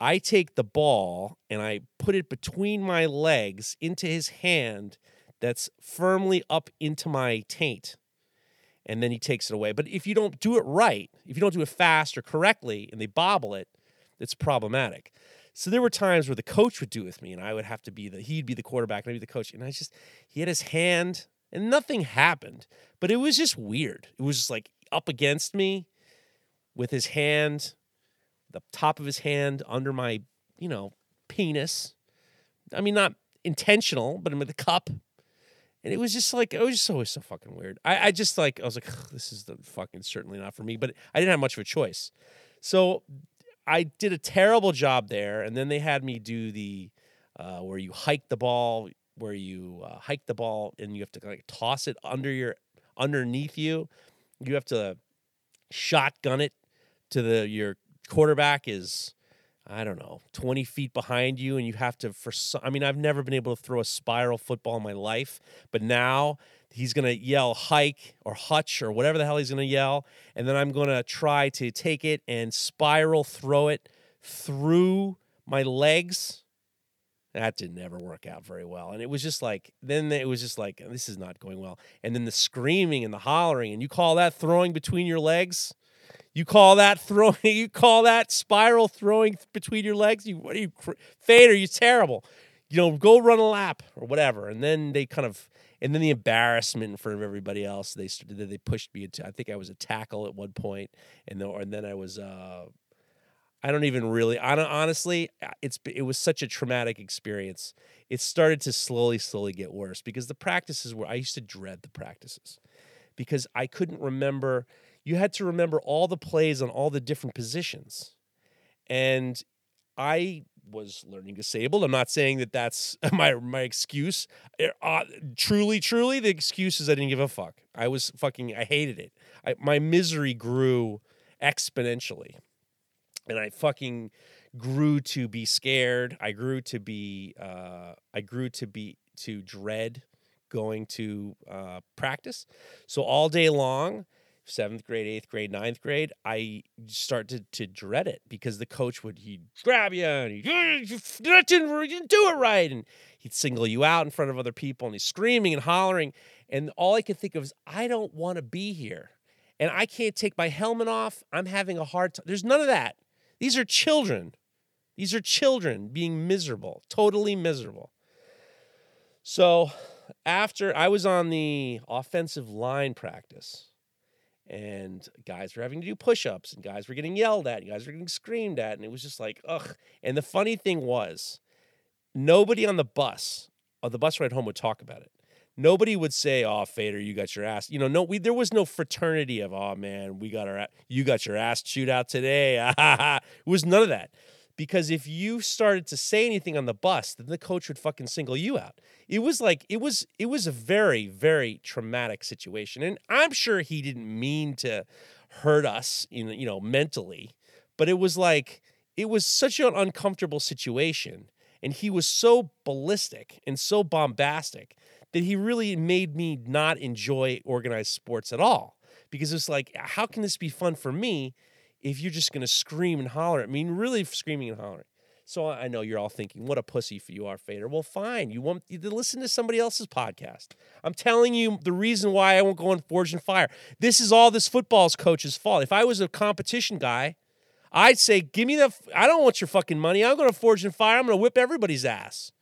i take the ball and i put it between my legs into his hand that's firmly up into my taint and then he takes it away. But if you don't do it right, if you don't do it fast or correctly and they bobble it, it's problematic. So there were times where the coach would do it with me and I would have to be the he'd be the quarterback and I'd be the coach. And I just he had his hand and nothing happened. But it was just weird. It was just like up against me with his hand, the top of his hand under my, you know, penis. I mean, not intentional, but I with the cup and it was just like it was just always so fucking weird. I, I just like I was like this is the fucking certainly not for me, but I didn't have much of a choice. So I did a terrible job there, and then they had me do the uh, where you hike the ball, where you uh, hike the ball and you have to like toss it under your underneath you. You have to shotgun it to the your quarterback is I don't know, 20 feet behind you, and you have to, for some, I mean, I've never been able to throw a spiral football in my life, but now he's going to yell hike or hutch or whatever the hell he's going to yell. And then I'm going to try to take it and spiral throw it through my legs. That didn't ever work out very well. And it was just like, then it was just like, this is not going well. And then the screaming and the hollering, and you call that throwing between your legs? You call that throwing? You call that spiral throwing between your legs? You what are you fade? Are you terrible? You know, go run a lap or whatever. And then they kind of, and then the embarrassment in front of everybody else. They. They pushed me into. I think I was a tackle at one point, and then and then I was. uh I don't even really. Honestly. Uh, it's it was such a traumatic experience. It started to slowly, slowly get worse because the practices were. I used to dread the practices because I couldn't remember you had to remember all the plays on all the different positions. And I was learning disabled. I'm not saying that that's my my excuse. Eh, uh, truly, truly, the excuse is I didn't give a fuck. I was fucking. I hated it. I, my misery grew exponentially, and I fucking grew to be scared. I grew to be. Uh, I grew to be to dread going to uh, practice. So all day long, seventh grade, eighth grade, ninth grade, I started to dread it because the coach would he'd grab you and he you didn't do it right, and he'd single you out in front of other people, and he's screaming and hollering, and all I could think of is I don't want to be here, and I can't take my helmet off. I'm having a hard time. There's none of that. These are children. These are children being miserable, totally miserable. So after I was on the offensive line practice and guys were having to do push-ups and guys were getting yelled at and guys were getting screamed at and it was just like ugh. And the funny thing was nobody on the bus on the bus ride home would talk about it. Nobody would say oh fader you got your ass you know no we there was no fraternity of oh man we got our you got your ass chewed out today. It was none of that because if you started to say anything on the bus, then the coach would fucking single you out. It was like it was it was a very very traumatic situation, and I'm sure he didn't mean to hurt us, know, you know, mentally, but it was like it was such an uncomfortable situation, and he was so ballistic and so bombastic that he really made me not enjoy organized sports at all. Because it's like how can this be fun for me if you're just going to scream and holler. I mean, really screaming and hollering. So I know you're all thinking, what a pussy for you are, Fader. Well, fine. You want you to listen to somebody else's podcast. I'm telling you the reason why I won't go on Forged in Fire. This is all this football's coach's fault. If I was a competition guy, I'd say, give me the. I don't want your fucking money. I'm going to Forged in Fire. I'm going to whip everybody's ass.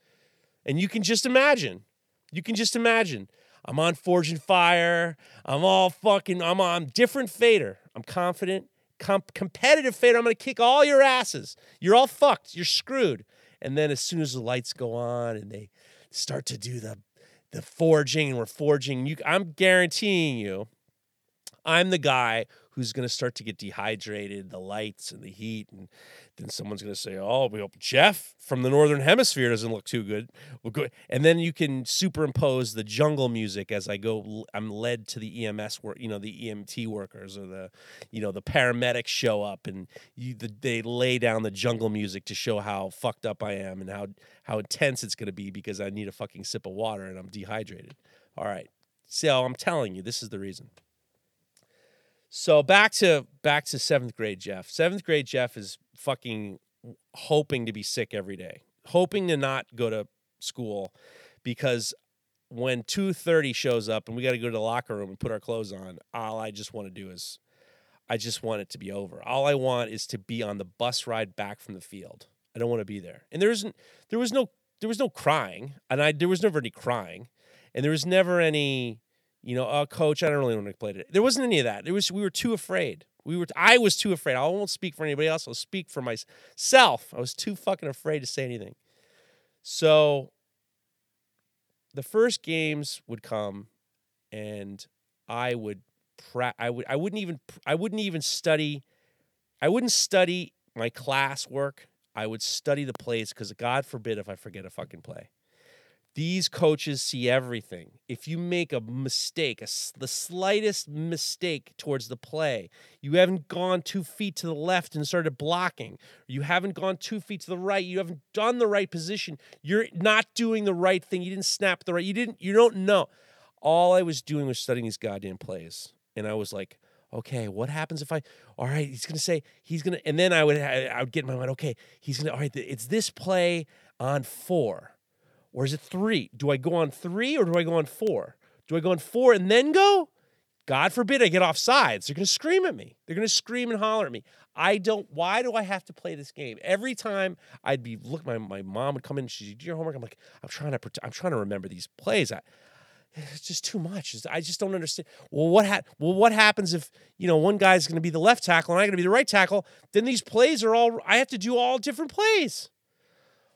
And you can just imagine. You can just imagine. I'm on Forged in Fire. I'm all fucking. I'm on different fader. I'm confident comp- competitive fader. I'm going to kick all your asses. You're all fucked. You're screwed. And then as soon as the lights go on and they start to do the the forging and we're forging, you I'm guaranteeing you, I'm the guy who's going to start to get dehydrated, the lights and the heat, and then someone's going to say, "Oh, we hope Jeff from the northern hemisphere doesn't look too good." And then you can superimpose the jungle music as I go. I'm led to the EMS work, you know, the EMT workers or the, you know, the paramedics show up, and you, the, they lay down the jungle music to show how fucked up I am and how how intense it's going to be because I need a fucking sip of water and I'm dehydrated. All right, so I'm telling you, this is the reason. So back to back to seventh grade Jeff. Seventh grade Jeff is fucking hoping to be sick every day, hoping to not go to school because when 2:30 shows up and we got to go to the locker room and put our clothes on, all I just want to do is I just want it to be over. All I want is to be on the bus ride back from the field. I don't want to be there. And there isn't there was no there was no crying, and I there was never any crying, and there was never any you know, uh, coach, I don't really want to play it. There wasn't any of that. It was we were too afraid. We were I was too afraid. I won't speak for anybody else. I'll speak for myself. I was too fucking afraid to say anything. So the first games would come and I would pra- I would I wouldn't even I wouldn't even study I wouldn't study my class work. I would study the plays because God forbid if I forget a fucking play. These coaches see everything. If you make a mistake, a, the slightest mistake towards the play, you haven't gone two feet to the left and started blocking, you haven't gone two feet to the right, you haven't done the right position, you're not doing the right thing, you didn't snap the right, you didn't, you don't know. All I was doing was studying these goddamn plays. And I was like, okay, what happens if I, all right, he's to say, he's to, and then I would, I would get in my mind, okay, he's to, all right, it's this play on four or is it three? Do I go on three or do I go on four? Do I go on four and then go? God forbid I get off sides. They're going to scream at me. They're going to scream and holler at me. I don't, why do I have to play this game? Every time I'd be, look, my, my mom would come in, she'd do your homework. I'm like, I'm trying to, I'm trying to remember these plays. I, it's just too much. I just don't understand. Well, what ha- well, what happens if you know one guy's going to be the left tackle and I'm going to be the right tackle? Then these plays are all I have to do all different plays.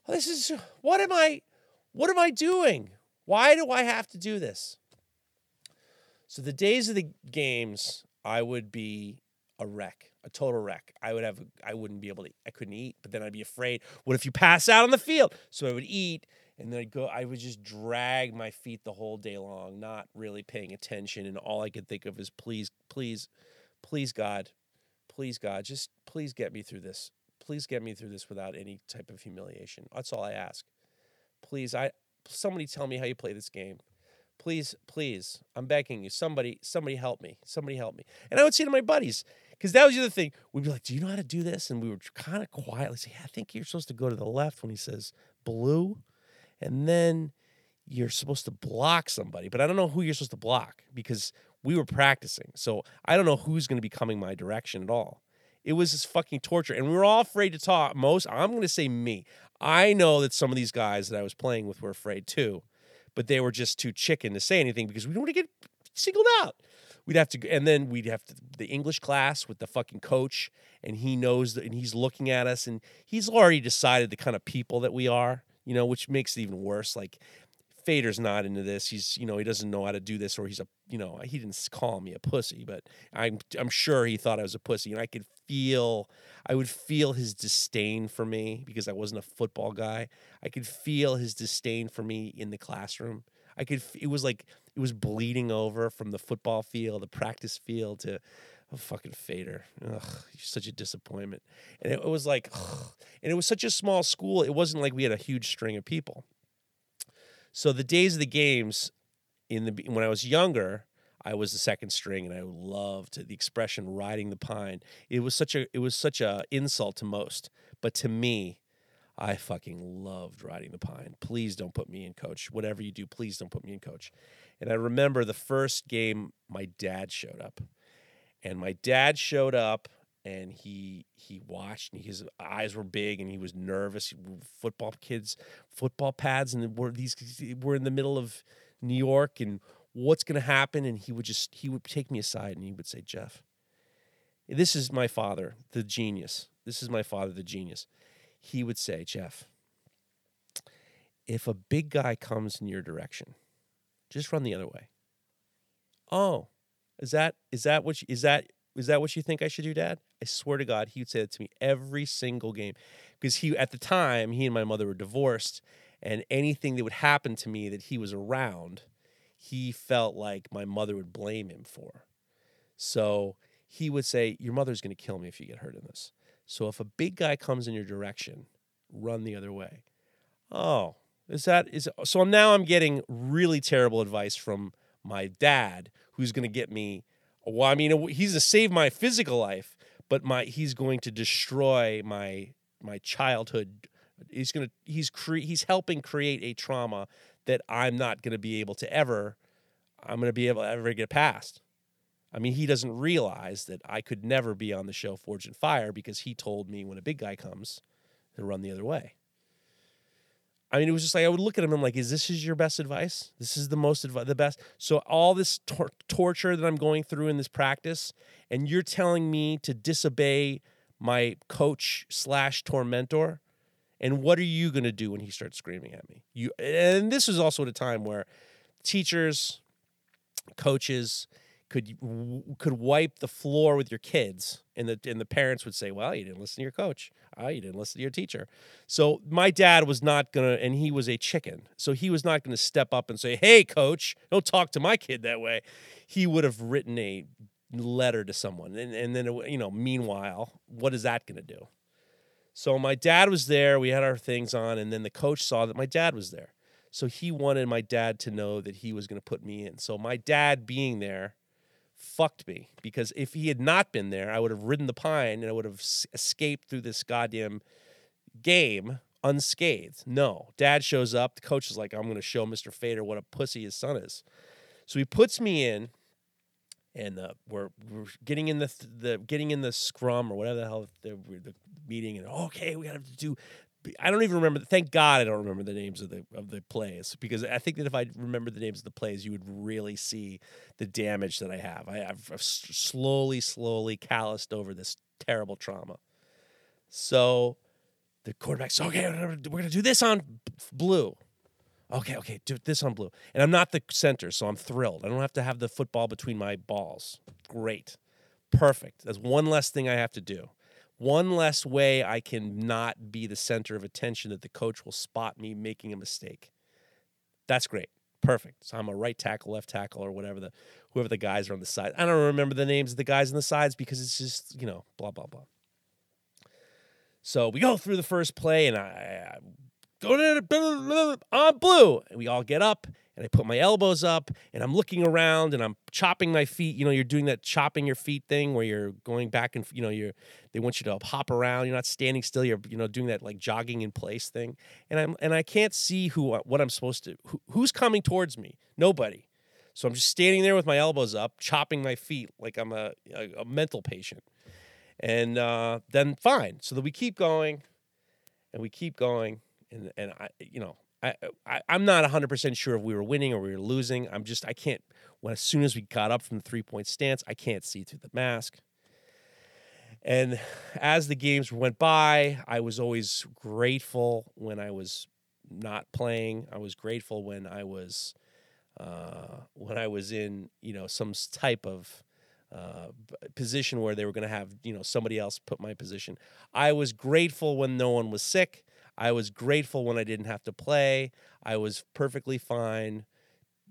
This is what am I? What am I doing? Why do I have to do this? So the days of the games, I would be a wreck, a total wreck. I would have, I wouldn't be able to, I couldn't eat, but then I'd be afraid. What if you pass out on the field? So I would eat, and then I'd go. I would just drag my feet the whole day long, not really paying attention, and all I could think of is, please, please, please, God, please, God, just please get me through this. Please get me through this without any type of humiliation. That's all I ask please, I somebody tell me how you play this game. Please, please, I'm begging you. Somebody, somebody help me. Somebody help me. And I would say to my buddies, because that was the other thing. We'd be like, "Do you know how to do this?" And we would kind of quietly say, "I think you're supposed to go to the left when he says blue, and then you're supposed to block somebody." But I don't know who you're supposed to block because we were practicing. So I don't know who's going to be coming my direction at all. It was just fucking torture. And we were all afraid to talk. Most, I'm going to say me. I know that some of these guys that I was playing with were afraid too, but they were just too chicken to say anything because we don't want to get singled out. We'd have to, and then we'd have to, the English class with the fucking coach, and he knows that, and he's looking at us, and he's already decided the kind of people that we are, you know, which makes it even worse. Like Fader's not into this. He's, you know, he doesn't know how to do this, or he's a, you know, he didn't call me a pussy, but I'm, I'm sure he thought I was a pussy, and I could feel, I would feel his disdain for me because I wasn't a football guy. I could feel his disdain for me in the classroom. I could, it was like it was bleeding over from the football field, the practice field to. a fucking fader. Ugh, such a disappointment. And it, was like, ugh, and it was such a small school. It wasn't like we had a huge string of people. So the days of the games in the when I was younger, I was the second string, and I loved the expression "riding the pine." It was such a it was such a insult to most, but to me, I fucking loved riding the pine. Please don't put me in coach. Whatever you do, please don't put me in coach. And I remember the first game my dad showed up. And my dad showed up and he he watched and his eyes were big and he was nervous. Football kids, football pads and we're these we're in the middle of New York and what's going to happen and he would just he would take me aside and he would say, "Jeff, this is my father, the genius. This is my father, the genius." he would say, Jeff, if a big guy comes in your direction, just run the other way. Oh, is that is that what you, is that is that what you think I should do, Dad? I swear to God, he would say that to me every single game, because he at the time he and my mother were divorced, and anything that would happen to me that he was around, he felt like my mother would blame him for. So he would say, "Your mother's going to kill me if you get hurt in this." So if a big guy comes in your direction, run the other way. Oh, is that is so now I'm getting really terrible advice from my dad who's going to get me well I mean he's to save my physical life, but my he's going to destroy my my childhood. He's to he's cre- he's helping create a trauma that I'm not to be able to ever I'm to be able to ever get past. I mean, he doesn't realize that I could never be on the show Forged in Fire because he told me when a big guy comes to run the other way. I mean, it was just like I would look at him and I'm like, "Is this is your best advice? This is the most advice, the best." So all this tor- torture that I'm going through in this practice, and you're telling me to disobey my coach slash tormentor, and what are you to do when he starts screaming at me? You and this was also at a time where teachers, coaches, could could wipe the floor with your kids and the and the parents would say well you didn't listen to your coach. Oh you didn't listen to your teacher. So my dad was not gonna and he was a chicken so he was not gonna step up and say hey coach don't talk to my kid that way. He would have written a letter to someone and, and then you know meanwhile what is that gonna do? So my dad was there we had our things on and then the coach saw that my dad was there. So he wanted my dad to know that he was going to put me in. So my dad being there fucked me because if he had not been there, I would have ridden the pine and I would have escaped through this goddamn game unscathed. No, dad shows up. The coach is like, I'm going to show Mr. Fader what a pussy his son is. So he puts me in, and uh, we're we're getting in the the getting in the scrum or whatever the hell the, the meeting, and okay, we got to do I don't even remember. Thank God I don't remember the names of the of the plays because I think that if I remember the names of the plays, you would really see the damage that I have. I, have slowly, slowly calloused over this terrible trauma. So the quarterback says, "Okay, we're gonna do this on blue." Okay, okay, do this on blue. And I'm not the center, so I'm thrilled. I don't have to have the football between my balls. Great, perfect. That's one less thing I have to do one less way I can not be the center of attention that the coach will spot me making a mistake. That's great. Perfect. So I'm a right tackle, left tackle, or whatever the whoever the guys are on the side. I don't remember the names of the guys on the sides because it's just, you know, blah, blah, blah. So we go through the first play and I, I go on uh, blue. And we all get up and I put my elbows up and I'm looking around and I'm chopping my feet. You know, you're doing that chopping your feet thing where you're going back and you know you're they want you to hop around. You're not standing still. You're you know doing that like jogging in place thing. And I'm and I can't see who what I'm supposed to who, who's coming towards me. Nobody. So I'm just standing there with my elbows up, chopping my feet like I'm a a, a mental patient. And uh, then fine. So that we keep going, and we keep going, and and I you know I, I am not 100% sure if we were winning or we were losing. I'm just I can't when as soon as we got up from the three point stance, I can't see through the mask. And as the games went by, I was always grateful when I was not playing. I was grateful when I was uh, when I was in you know some type of uh, position where they were going to have you know somebody else put my position. I was grateful when no one was sick. I was grateful when I didn't have to play. I was perfectly fine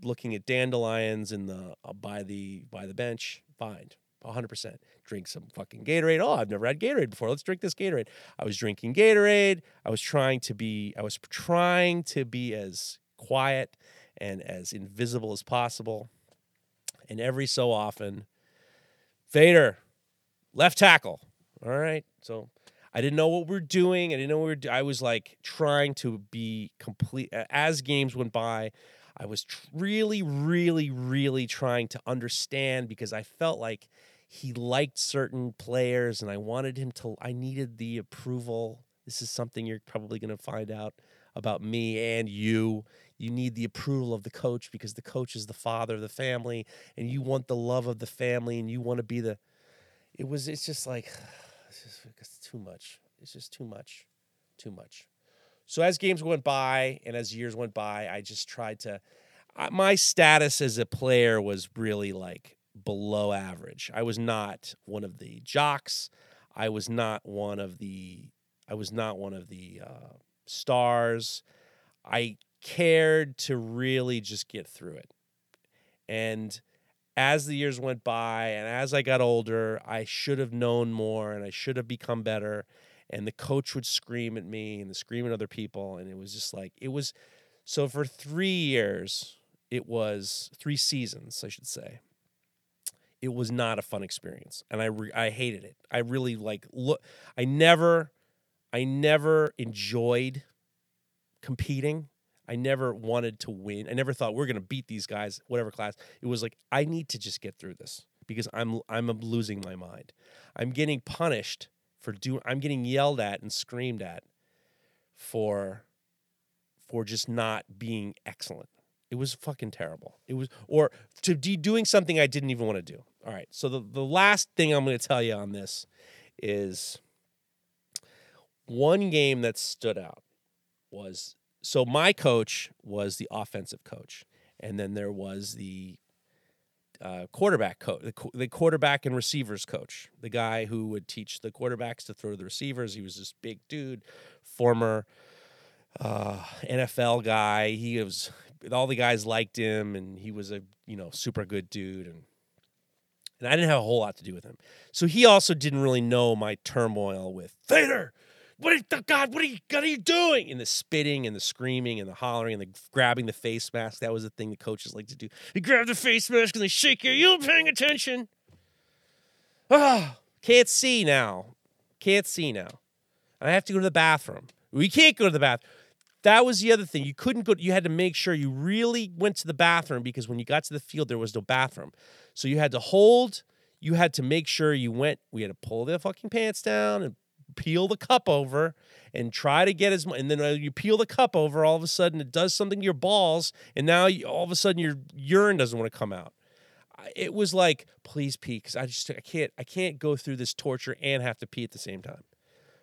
looking at dandelions in the uh, by the by the bench. Fine. 100%. Drink some fucking Gatorade. Oh, I've never had Gatorade before. Let's drink this Gatorade. I was drinking Gatorade. I was trying to be I was trying to be as quiet and as invisible as possible. And every so often, Fader, left tackle. All right. So I didn't know what we are doing. I didn't know we were. Do- I was like trying to be complete. As games went by, I was tr- really, really, really trying to understand because I felt like he liked certain players, and I wanted him to. I needed the approval. This is something you're probably going to find out about me and you. You need the approval of the coach because the coach is the father of the family, and you want the love of the family, and you want to be the. It was. It's just like it's just too much. It's just too much, too much. So as games went by and as years went by, I just tried to. My status as a player was really like below average. I was not one of the jocks. I was not one of the. I was not one of the uh, stars. I cared to really just get through it, and as the years went by and as I got older, I should have known more and I should have become better. And the coach would scream at me and the scream at other people. And it was just like, it was so for three years, it was three seasons, I should say. It was not a fun experience. And I, re- I hated it. I really like, look, I never, I never enjoyed competing I never wanted to win. I never thought we're going to beat these guys, whatever class. It was like I need to just get through this because I'm I'm losing my mind. I'm getting punished for doing. I'm getting yelled at and screamed at for for just not being excellent. It was fucking terrible. It was or to be doing something I didn't even want to do. All right. So the the last thing I'm going to tell you on this is one game that stood out was so my coach was the offensive coach, and then there was the uh, quarterback coach, the, the, quarterback and receivers coach, the guy who would teach the quarterbacks to throw the receivers. He was this big dude, former uh, NFL guy. He was all the guys liked him, and he was a you know super good dude, and and I didn't have a whole lot to do with him. So he also didn't really know my turmoil with Thader what is the God? What are you? What are you doing? And the spitting and the screaming and the hollering and the grabbing the face mask. That was the thing the coaches like to do. They grab the face mask and they shake you. You paying attention? Ah, can't see now. Can't see now. I have to go to the bathroom. We can't go to the bathroom. That was the other thing. You couldn't go. You had to make sure you really went to the bathroom because when you got to the field, there was no bathroom. So you had to hold. You had to make sure you went. We had to pull the fucking pants down and peel the cup over and try to get as much. And then uh, you peel the cup over, all of a sudden it does something to your balls, and now you, all of a sudden your urine doesn't want to come out. It was like, please pee, because I just I can't I can't go through this torture and have to pee at the same time.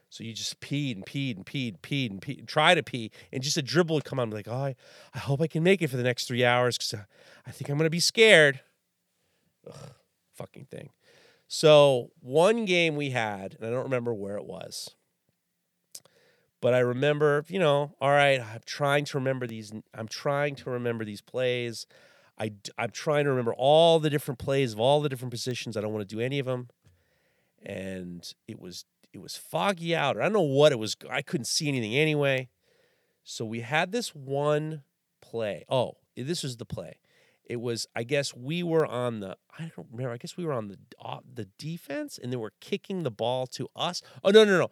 So you just peed and peed and peed and peed and peed and try to pee, and just a dribble would come on. Like, oh, I, I hope I can make it for the next three hours because uh, I think I'm gonna be scared. Ugh, fucking thing. So one game we had, and I don't remember where it was, but I remember, you know, all right, I'm trying to remember these. I'm trying to remember these plays. I, I'm trying to remember all the different plays of all the different positions. I don't want to do any of them. And it was it was foggy out, I don't know what it was. I couldn't see anything anyway. So we had this one play. Oh, this was the play. It was, I guess we were on the, I don't remember. I guess we were on the the defense, and they were kicking the ball to us. Oh no, no, no,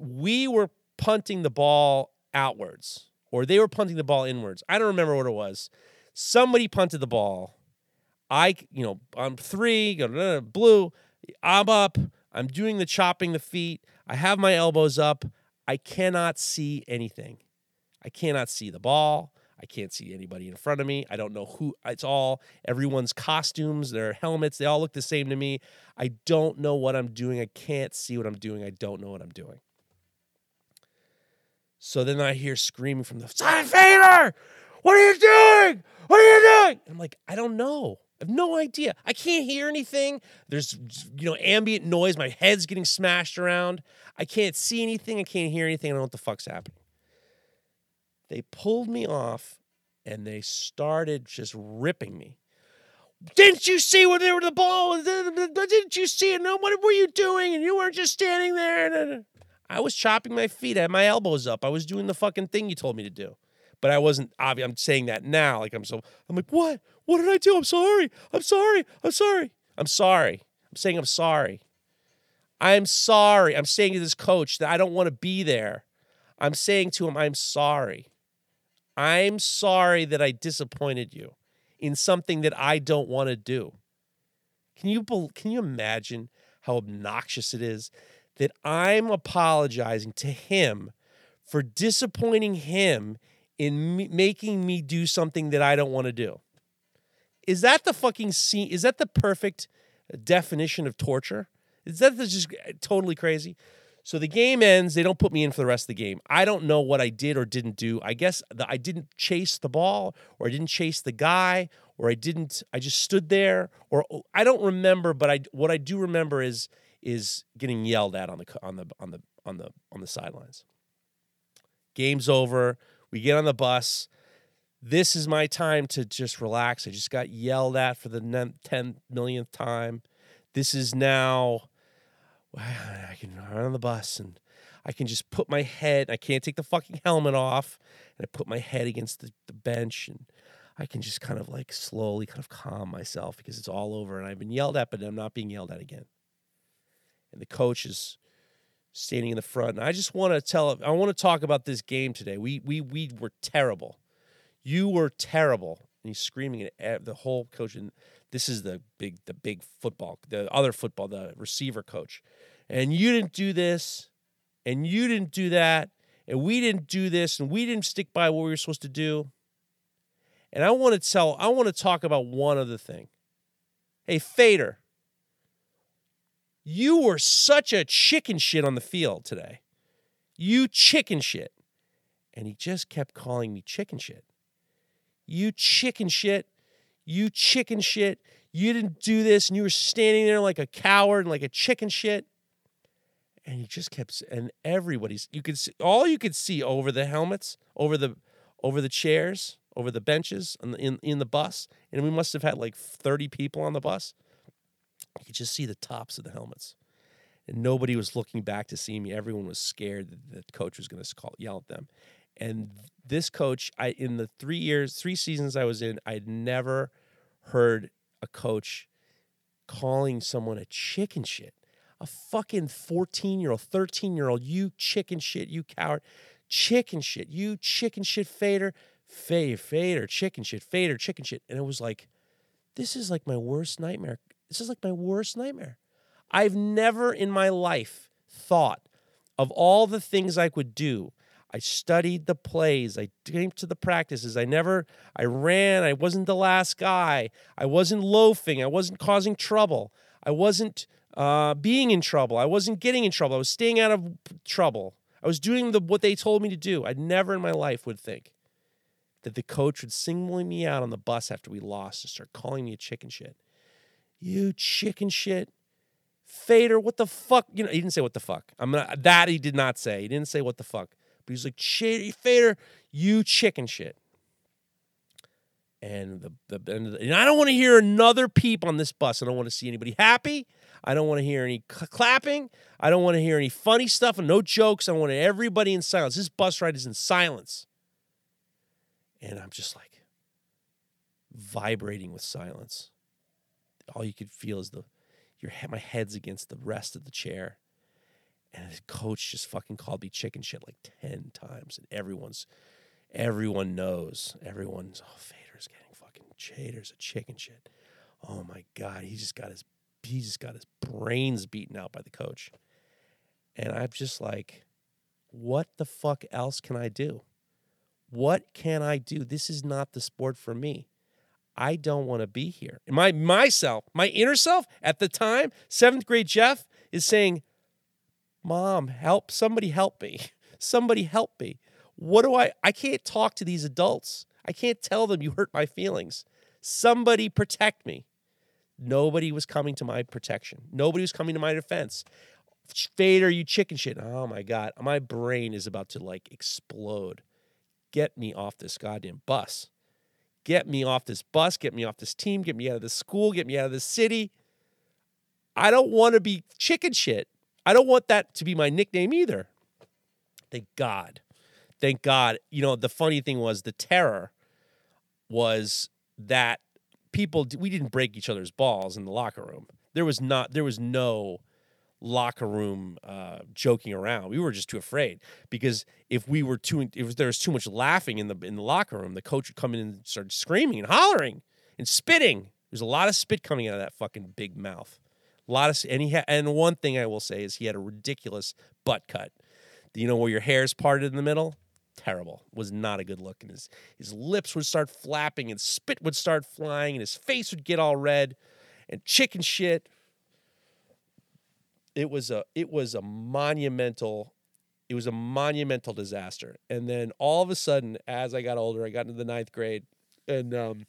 we were punting the ball outwards, or they were punting the ball inwards. I don't remember what it was. Somebody punted the ball. I, you know, I'm three, blue. I'm up. I'm doing the chopping the feet. I have my elbows up. I cannot see anything. I cannot see the ball. I can't see anybody in front of me. I don't know who it's all everyone's costumes, their helmets, they all look the same to me. I don't know what I'm doing. I can't see what I'm doing. I don't know what I'm doing. So then I hear screaming from the side Fader, what are you doing? What are you doing? I'm like, I don't know. I have no idea. I can't hear anything. There's you know ambient noise. My head's getting smashed around. I can't see anything. I can't hear anything. I don't know what the fuck's happening. They pulled me off and they started just ripping me. Didn't you see where they were the ball? Didn't you see it? No, what were you doing? And you weren't just standing there. I was chopping my feet. I had my elbows up. I was doing the fucking thing you told me to do. But I wasn't obvious. I'm saying that now. Like I'm so I'm like, what? What did I do? I'm sorry. I'm sorry. I'm sorry. I'm sorry. I'm saying I'm sorry. I'm sorry. I'm saying to this coach that I don't want to be there. I'm saying to him, I'm sorry. I'm sorry that I disappointed you in something that I don't want to do. Can you can you imagine how obnoxious it is that I'm apologizing to him for disappointing him in me, making me do something that I don't want to do? Is that the fucking scene? Is that the perfect definition of torture? Is that just eh, totally crazy? So the game ends. They don't put me in for the rest of the game. I don't know what I did or didn't do. I guess the, I didn't chase the ball, or I didn't chase the guy, or I didn't. I just stood there, or oh, I don't remember. But I what I do remember is is getting yelled at on the on the on the on the on the sidelines. Game's over. We get on the bus. This is my time to just relax. I just got yelled at for the 10 millionth time. This is now I can run on the bus and I can just put my head, I can't take the fucking helmet off, and I put my head against the, the bench and I can just kind of like slowly kind of calm myself because it's all over and I've been yelled at, but I'm not being yelled at again. And the coach is standing in the front. And I just want to tell I want to talk about this game today. We we we were terrible. You were terrible. And he's screaming at the whole coach. And this is the big the big football, the other football, the receiver coach. And you didn't do this, and you didn't do that, and we didn't do this, and we didn't stick by what we were supposed to do. And I want to tell, I want to talk about one other thing. Hey, Fader, you were such a chicken shit on the field today. You chicken shit. And he just kept calling me chicken shit. You chicken shit. You chicken shit. You didn't do this. And you were standing there like a coward and like a chicken shit. And he just kept, and everybody's, you could see, all you could see over the helmets, over the, over the chairs, over the benches in, in, in the bus. And we must have had like 30 people on the bus. You could just see the tops of the helmets. And nobody was looking back to see me. Everyone was scared that the coach was going to yell at them. And this coach, I in the three years, three seasons I was in, I'd never heard a coach calling someone a chicken shit. A fucking 14 year old, 13 year old, you chicken shit, you coward, chicken shit, you chicken shit fader, fader, fader, chicken shit, fader, chicken shit. And it was like, this is like my worst nightmare. This is like my worst nightmare. I've never in my life thought of all the things I could do I studied the plays. I came to the practices. I never, I ran. I wasn't the last guy. I wasn't loafing. I wasn't causing trouble. I wasn't uh, being in trouble. I wasn't getting in trouble. I was staying out of trouble. I was doing the what they told me to do. I never in my life would think that the coach would single me out on the bus after we lost and start calling me a chicken shit. You chicken shit. Fader, what the fuck? You know, he didn't say what the fuck. I'm not that he did not say. He didn't say what the fuck. But he's like, Fader, you chicken shit. And the, the, and, and I don't want to hear another peep on this bus. I don't want to see anybody happy. I don't want to hear any cl- clapping. I don't want to hear any funny stuff and no jokes. I want everybody in silence. This bus ride is in silence. And I'm just like vibrating with silence. All you could feel is the your my head's against the rest of the chair. And his coach just fucking called me chicken shit like 10 times. And everyone's, everyone knows. Everyone's, oh, Fader's getting fucking, Fader's a chicken shit. Oh my God. He just got his, he just got his brains beaten out by the coach. And I'm just like, what the fuck else can I do? What can I do? This is not the sport for me. I don't want to be here. My myself, my inner self at the time, seventh grade Jeff is saying, Mom, help, somebody help me. Somebody help me. What do I, I can't talk to these adults. I can't tell them you hurt my feelings. Somebody protect me. Nobody was coming to my protection. Nobody was coming to my defense. Fader, you chicken shit. Oh my God. My brain is about to like explode. Get me off this goddamn bus. Get me off this bus. Get me off this team. Get me out of this school. Get me out of this city. I don't want to be chicken shit. I don't want that to be my nickname either. Thank God. Thank God. You know, the funny thing was the terror was that people we didn't break each other's balls in the locker room. There was not there was no locker room uh, joking around. We were just too afraid because if we were too, if there was too much laughing in the in the locker room, the coach would come in and start screaming and hollering and spitting. There's a lot of spit coming out of that fucking big mouth. A lot of and he had and one thing I will say is he had a ridiculous butt cut. You know where your hair is parted in the middle? Terrible. Was not a good look. And his his lips would start flapping and spit would start flying and his face would get all red and chicken shit. It was a it was a monumental it was a monumental disaster. And then all of a sudden, as I got older, I got into the ninth grade, and um,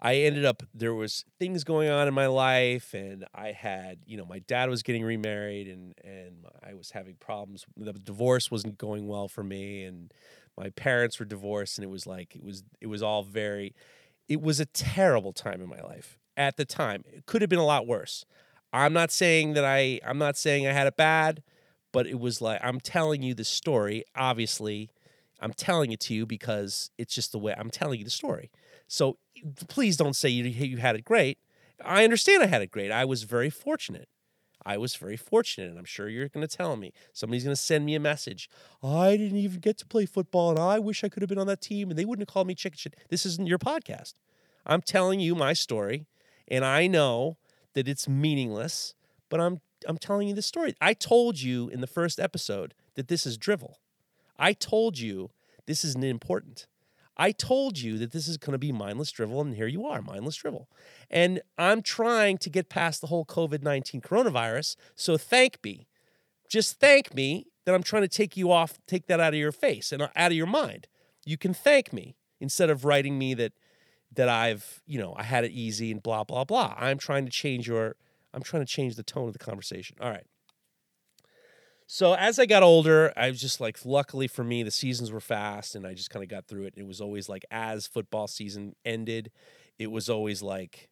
I ended up there was things going on in my life, and I had you know my dad was getting remarried, and and I was having problems. The divorce wasn't going well for me, and my parents were divorced, and it was like it was it was all very. It was a terrible time in my life at the time. It could have been a lot worse. I'm not saying that I I'm not saying I had it bad, but it was like I'm telling you the story. Obviously, I'm telling it to you because it's just the way I'm telling you the story. So please don't say you you had it great. I understand I had it great. I was very fortunate. I was very fortunate, and I'm sure you're going to tell me. Somebody's going to send me a message. I didn't even get to play football, and I wish I could have been on that team, and they wouldn't have called me chicken shit. This isn't your podcast. I'm telling you my story, and I know that it's meaningless, but I'm I'm telling you the story. I told you in the first episode that this is drivel. I told you this isn't important. I told you that this is going to be mindless drivel, and here you are, mindless drivel. And I'm trying to get past the whole COVID 19 coronavirus. So thank me. Just thank me that I'm trying to take you off, take that out of your face and uh, out of your mind. You can thank me instead of writing me that that I've, you know, I had it easy and blah, blah, blah. I'm trying to change your, I'm trying to change the tone of the conversation. All right. So as I got older, I was just like, luckily for me, the seasons were fast and I just kind of got through it. It was always like, as football season ended, it was always like,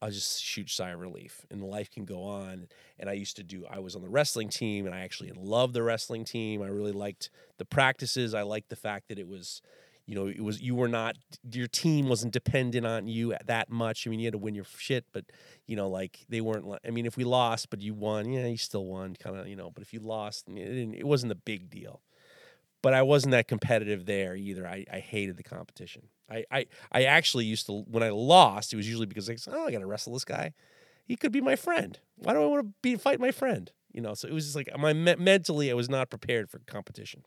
I just huge sigh of relief and life can go on. And I used to do, I was on the wrestling team and I actually loved the wrestling team. I really liked the practices. I liked the fact that it was, you know, it was you were not your team wasn't dependent on you that much. I mean, you had to win your shit, but you know, like they weren't. I mean, if we lost, but you won, yeah, you still won, kind of, you know. But if you lost, it, it wasn't a big deal. But I wasn't that competitive there either. I, I hated the competition. I, I I actually used to when I lost, it was usually because I said, oh, I got to wrestle this guy. He could be my friend. Why do I want to be fight my friend? You know, so it was just like my mentally, I was not prepared for competition.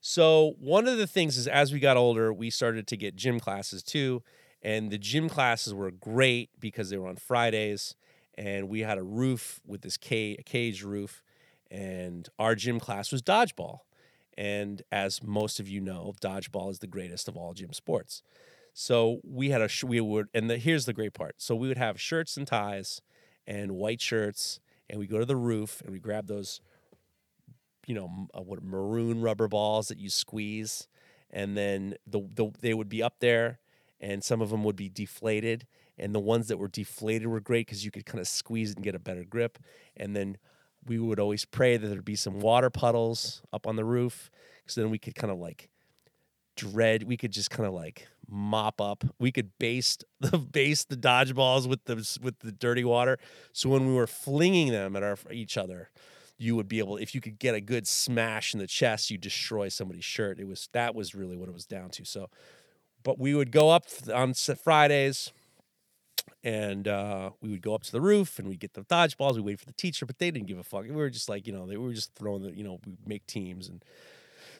So one of the things is as we got older, we started to get gym classes too, and the gym classes were great because they were on Fridays, and we had a roof with this cage, cage roof, and our gym class was dodgeball. And as most of you know, dodgeball is the greatest of all gym sports. So we had a we would, and the, here's the great part. So we would have shirts and ties, and white shirts, and we go to the roof and we grab those you know uh, what maroon rubber balls that you squeeze, and then the, the they would be up there, and some of them would be deflated, and the ones that were deflated were great because you could kind of squeeze it and get a better grip, and then we would always pray that there'd be some water puddles up on the roof, because then we could kind of like dread we could just kind of like mop up we could baste the base the dodgeballs with the with the dirty water. So when we were flinging them at our each other you would be able if you could get a good smash in the chest you destroy somebody's shirt. It was that was really what it was down to. So but we would go up on fridays and uh, we would go up to the roof and we'd get the dodgeballs. We wait for the teacher but they didn't give a fuck. We were just like you know they were just throwing the you know we make teams and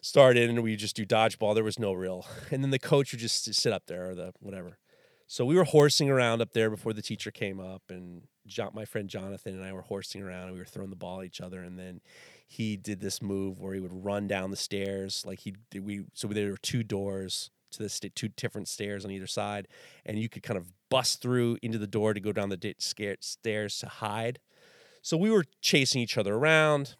started and we just do dodgeball. There was no real and then the coach would just sit up there or the whatever. So we were horsing around up there before the teacher came up and John, my friend Jonathan and I were horsing around and we were throwing the ball at each other. And then he did this move where he would run down the stairs. Like he, did. we, so there were two doors to the st- two different stairs on either side. And you could kind of bust through into the door to go down the stairs to hide. So we were chasing each other around.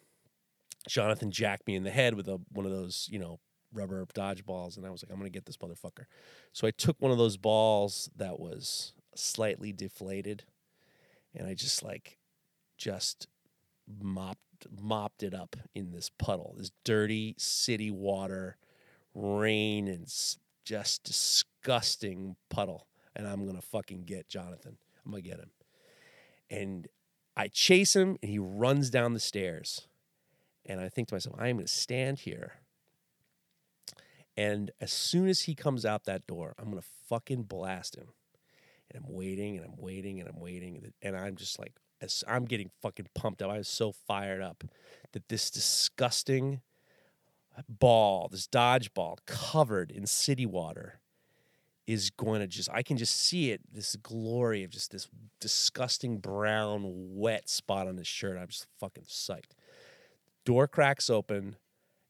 Jonathan jacked me in the head with a, one of those, you know, rubber dodgeballs. And I was like, I'm going to get this motherfucker. So I took one of those balls that was slightly deflated and I just like just mopped mopped it up in this puddle, this dirty city water, rain and just disgusting puddle. And I'm gonna fucking get Jonathan. I'm gonna get him. And I chase him and he runs down the stairs. And I think to myself, I am to stand here. And as soon as he comes out that door, I'm to fucking blast him. And I'm waiting and I'm waiting and I'm waiting. And I'm just like, as I'm getting fucking pumped up. I was so fired up that this disgusting ball, this dodgeball covered in city water, is going to just, I can just see it, this glory of just this disgusting brown, wet spot on his shirt. I'm just fucking psyched. Door cracks open,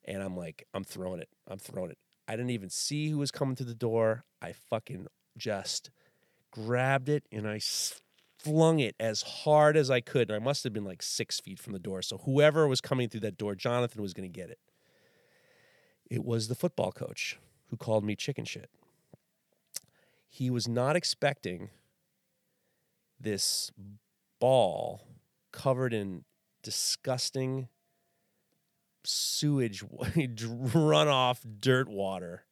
and I'm like, I'm throwing it. I'm throwing it. I didn't even see who was coming through the door. I fucking just grabbed it and I flung it as hard as I could. And I must have been like six feet from the door. So whoever was coming through that door, Jonathan was going to get it. It was the football coach who called me chicken shit. He was not expecting this ball covered in disgusting sewage runoff dirt water.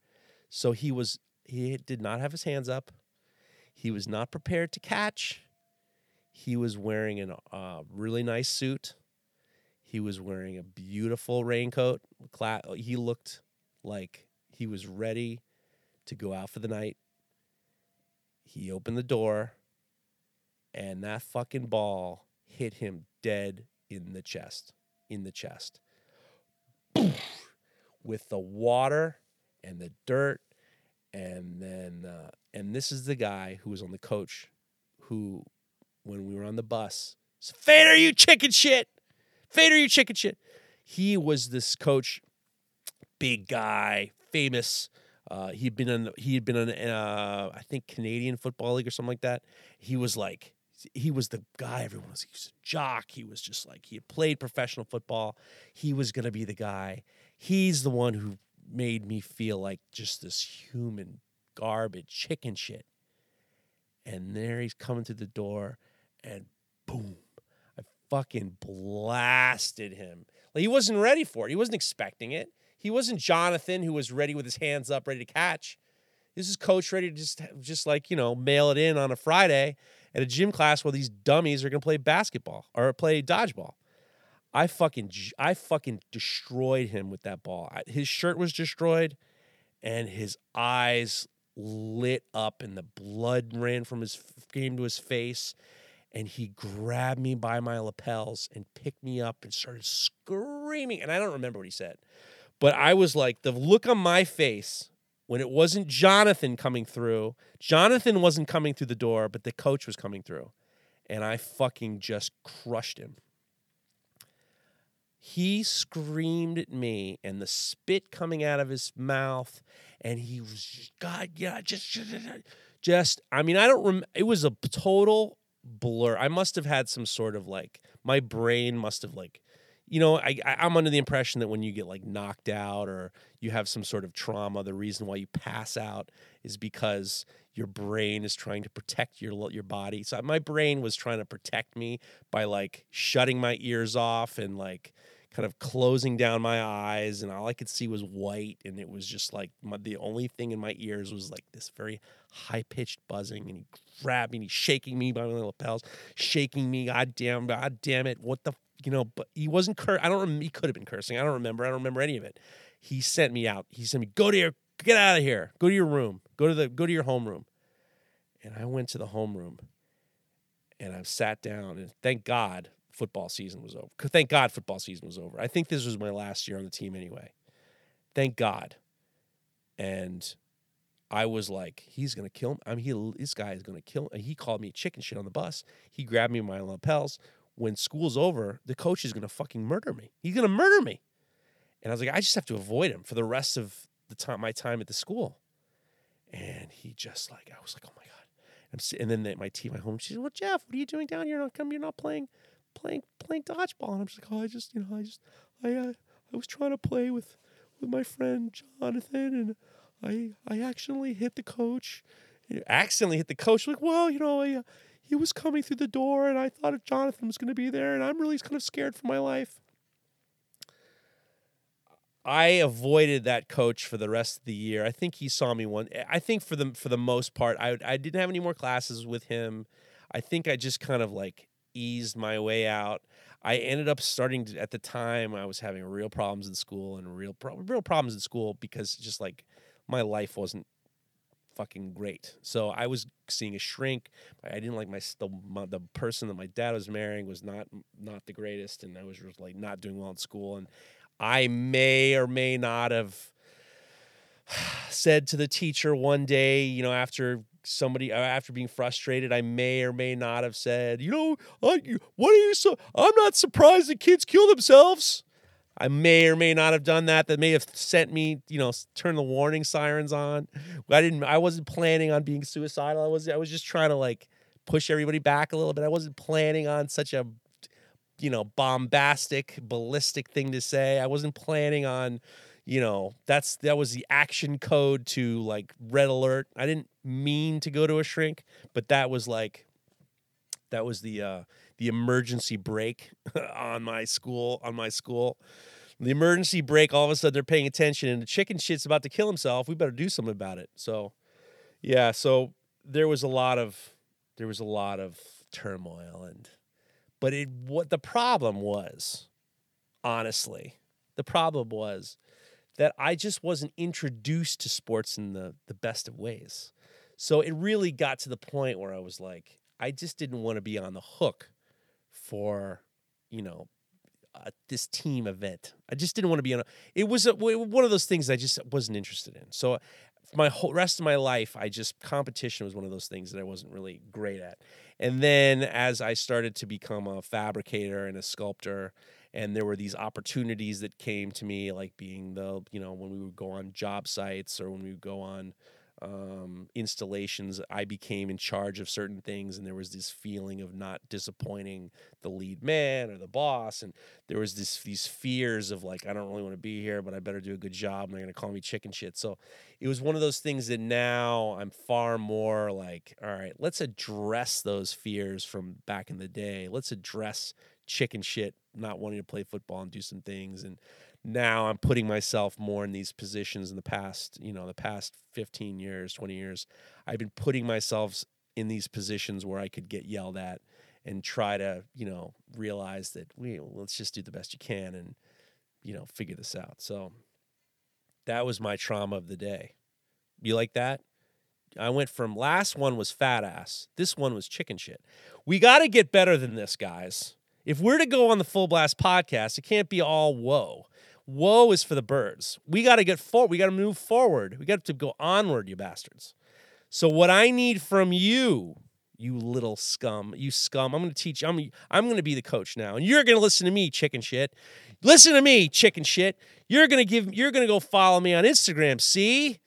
So he was he did not have his hands up. He was not prepared to catch. He was wearing a uh, really nice suit. He was wearing a beautiful raincoat. He looked like he was ready to go out for the night. He opened the door, and that fucking ball hit him dead in the chest. In the chest. With the water and the dirt, and then uh, and this is the guy who was on the coach, who when we were on the bus. Fader, you chicken shit. Fader, you chicken shit. He was this coach, big guy, famous. Uh, he'd been on. He had been on. Uh, I think Canadian Football League or something like that. He was like. He was the guy everyone was. He was a jock. He was just like he had played professional football. He was gonna be the guy. He's the one who made me feel like just this human garbage chicken shit. And there he's coming to the door, and boom, I fucking blasted him. Like he wasn't ready for it. He wasn't expecting it. He wasn't Jonathan who was ready with his hands up, ready to catch. This is coach ready to just just like, you know, mail it in on a Friday at a gym class where these dummies are going to play basketball or play dodgeball. I fucking I fucking destroyed him with that ball. His shirt was destroyed and his eyes lit up and the blood ran from his came to his face and he grabbed me by my lapels and picked me up and started screaming. And I don't remember what he said, but I was like, the look on my face when it wasn't Jonathan coming through, Jonathan wasn't coming through the door, but the coach was coming through. And I fucking just crushed him. He screamed at me and the spit coming out of his mouth. And he was God, yeah, just, just, I mean, I don't remember. It was a total blur. I must have had some sort of like my brain must have like you know, I, I'm under the impression that when you get like knocked out or you have some sort of trauma, the reason why you pass out is because your brain is trying to protect your your body. So my brain was trying to protect me by like shutting my ears off and like kind of closing down my eyes, and all I could see was white, and it was just like my, the only thing in my ears was like this very high pitched buzzing, and he grabbed me, and he's shaking me by my lapels, shaking me. God damn, God damn it, what the you know? But he wasn't cur. I don't. Rem- he could have been cursing. I don't remember. I don't remember any of it. He sent me out. He sent me go to your get out of here. Go to your room. Go to the go to your homeroom. And I went to the homeroom and I sat down and thank God football season was over. Thank God football season was over. I think this was my last year on the team anyway. Thank God. And I was like, he's gonna kill me. I mean, he this guy is gonna kill. And he called me chicken shit on the bus. He grabbed me in my lapels. When school's over, the coach is gonna fucking murder me. He's gonna murder me. And I was like, I just have to avoid him for the rest of the time, my time at the school. And he just like, I was like, oh my god. I'm and and then my team, my home, she said, well, Jeff, what are you doing down here? Not come, you're not playing playing playing dodgeball, and I'm just like, oh, I just you know, I just I uh, I was trying to play with with my friend Jonathan, and I I accidentally hit the coach. accidentally hit the coach. Like, well, you know, I, uh, he was coming through the door, and I thought if Jonathan was going to be there, and I'm really kind of scared for my life. I avoided that coach for the rest of the year. I think he saw me one. I think for the for the most part, I I didn't have any more classes with him. I think I just kind of like eased my way out. I ended up starting to, at the time I was having real problems in school and real pro- real problems in school because just like my life wasn't fucking great. So I was seeing a shrink. I didn't like my the, my, the person that my dad was marrying was not not the greatest, and I was just like not doing well in school. And I may or may not have said to the teacher one day, you know, after somebody uh, after being frustrated, I may or may not have said, you know, what are you so? I'm not surprised that kids kill themselves. I may or may not have done that. That may have sent me, you know, turn the warning sirens on. I didn't. I wasn't planning on being suicidal. I was. I was just trying to like push everybody back a little bit. I wasn't planning on such a, you know, bombastic, ballistic thing to say. I wasn't planning on, you know, that's that was the action code to like red alert. I didn't mean to go to a shrink, but that was like, that was the uh the emergency brake on my school on my school the emergency brake, all of a sudden they're paying attention and the chicken shit's about to kill himself. We better do something about it. So, yeah, so there was a lot of there was a lot of turmoil and but it what the problem was honestly the problem was that I just wasn't introduced to sports in the the best of ways. So it really got to the point where I was like I just didn't want to be on the hook for you know uh, this team event. I just didn't want to be on. A, it was a, one of those things I just wasn't interested in. So my whole rest of my life, I just competition was one of those things that I wasn't really great at. And then as I started to become a fabricator and a sculptor, and there were these opportunities that came to me, like being the you know when we would go on job sites or when we would go on um, installations, I became in charge of certain things, and there was this feeling of not disappointing the lead man or the boss, and there was this these fears of like I don't really want to be here, but I better do a good job, and they're gonna call me chicken shit. So it was one of those things that now I'm far more like, all right, let's address those fears from back in the day. Let's address chicken shit, not wanting to play football and do some things, and now I'm putting myself more in these positions in the past, you know, the past 15 years, 20 years. I've been putting myself in these positions where I could get yelled at and try to, you know, realize that we let's just do the best you can and you know, figure this out. So that was my trauma of the day. You like that? I went from last one was fat ass. This one was chicken shit. We got to get better than this, guys. If we're to go on the Full Blast podcast, it can't be all whoa. Woe is for the birds. We got to get forward. We got to move forward. We got to go onward, you bastards. So what I need from you, you little scum, you scum, I'm going to teach. I'm I'm going to be the coach now, and you're going to listen to me, chicken shit. Listen to me, chicken shit. You're going to give. You're going to go follow me on Instagram. See,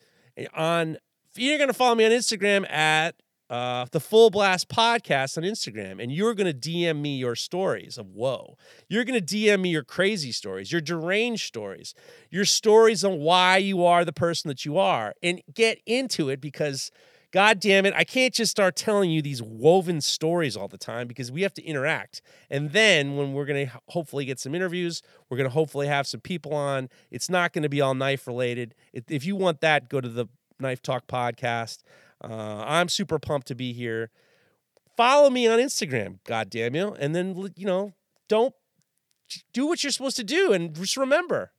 on you're going to follow me on Instagram at uh, the Full Blast podcast on Instagram, and you're going to DM me your stories of whoa. You're going to DM me your crazy stories, your deranged stories, your stories on why you are the person that you are, and get into it because. God damn it, I can't just start telling you these woven stories all the time because we have to interact. And then when we're going to hopefully get some interviews, we're going to hopefully have some people on. It's not going to be all knife related. If you want that, go to the Knife Talk podcast. Uh, I'm super pumped to be here. Follow me on Instagram, God damn you, and then you know, don't do what you're supposed to do, and just remember,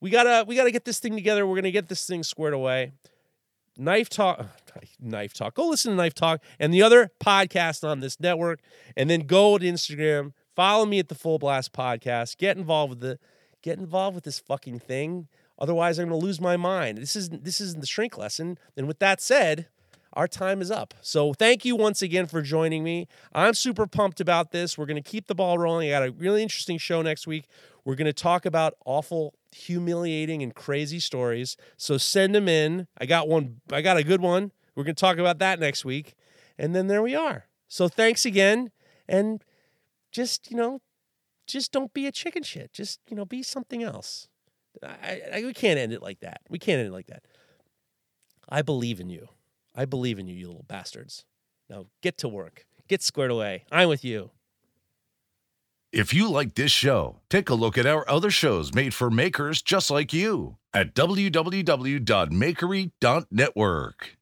we gotta we gotta get this thing together. We're gonna get this thing squared away. Knife Talk, Knife Talk. Go listen to Knife Talk and the other podcast on this network, and then go to Instagram. Follow me at the Full Blast Podcast. Get involved with the get involved with this fucking thing. Otherwise, I'm gonna lose my mind. This is this isn't the shrink lesson. And with that said, our time is up. So thank you once again for joining me. I'm super pumped about this. We're going to keep the ball rolling. I got a really interesting show next week. We're going to talk about awful, humiliating, and crazy stories. So send them in. I got one. I got a good one. We're going to talk about that next week. And then there we are. So thanks again. And just, you know, just don't be a chicken shit. Just, you know, be something else. I, I, we can't end it like that. We can't end it like that. I believe in you. I believe in you, you little bastards. Now get to work. Get squared away. I'm with you. If you like this show, take a look at our other shows made for makers just like you at www.makery.network.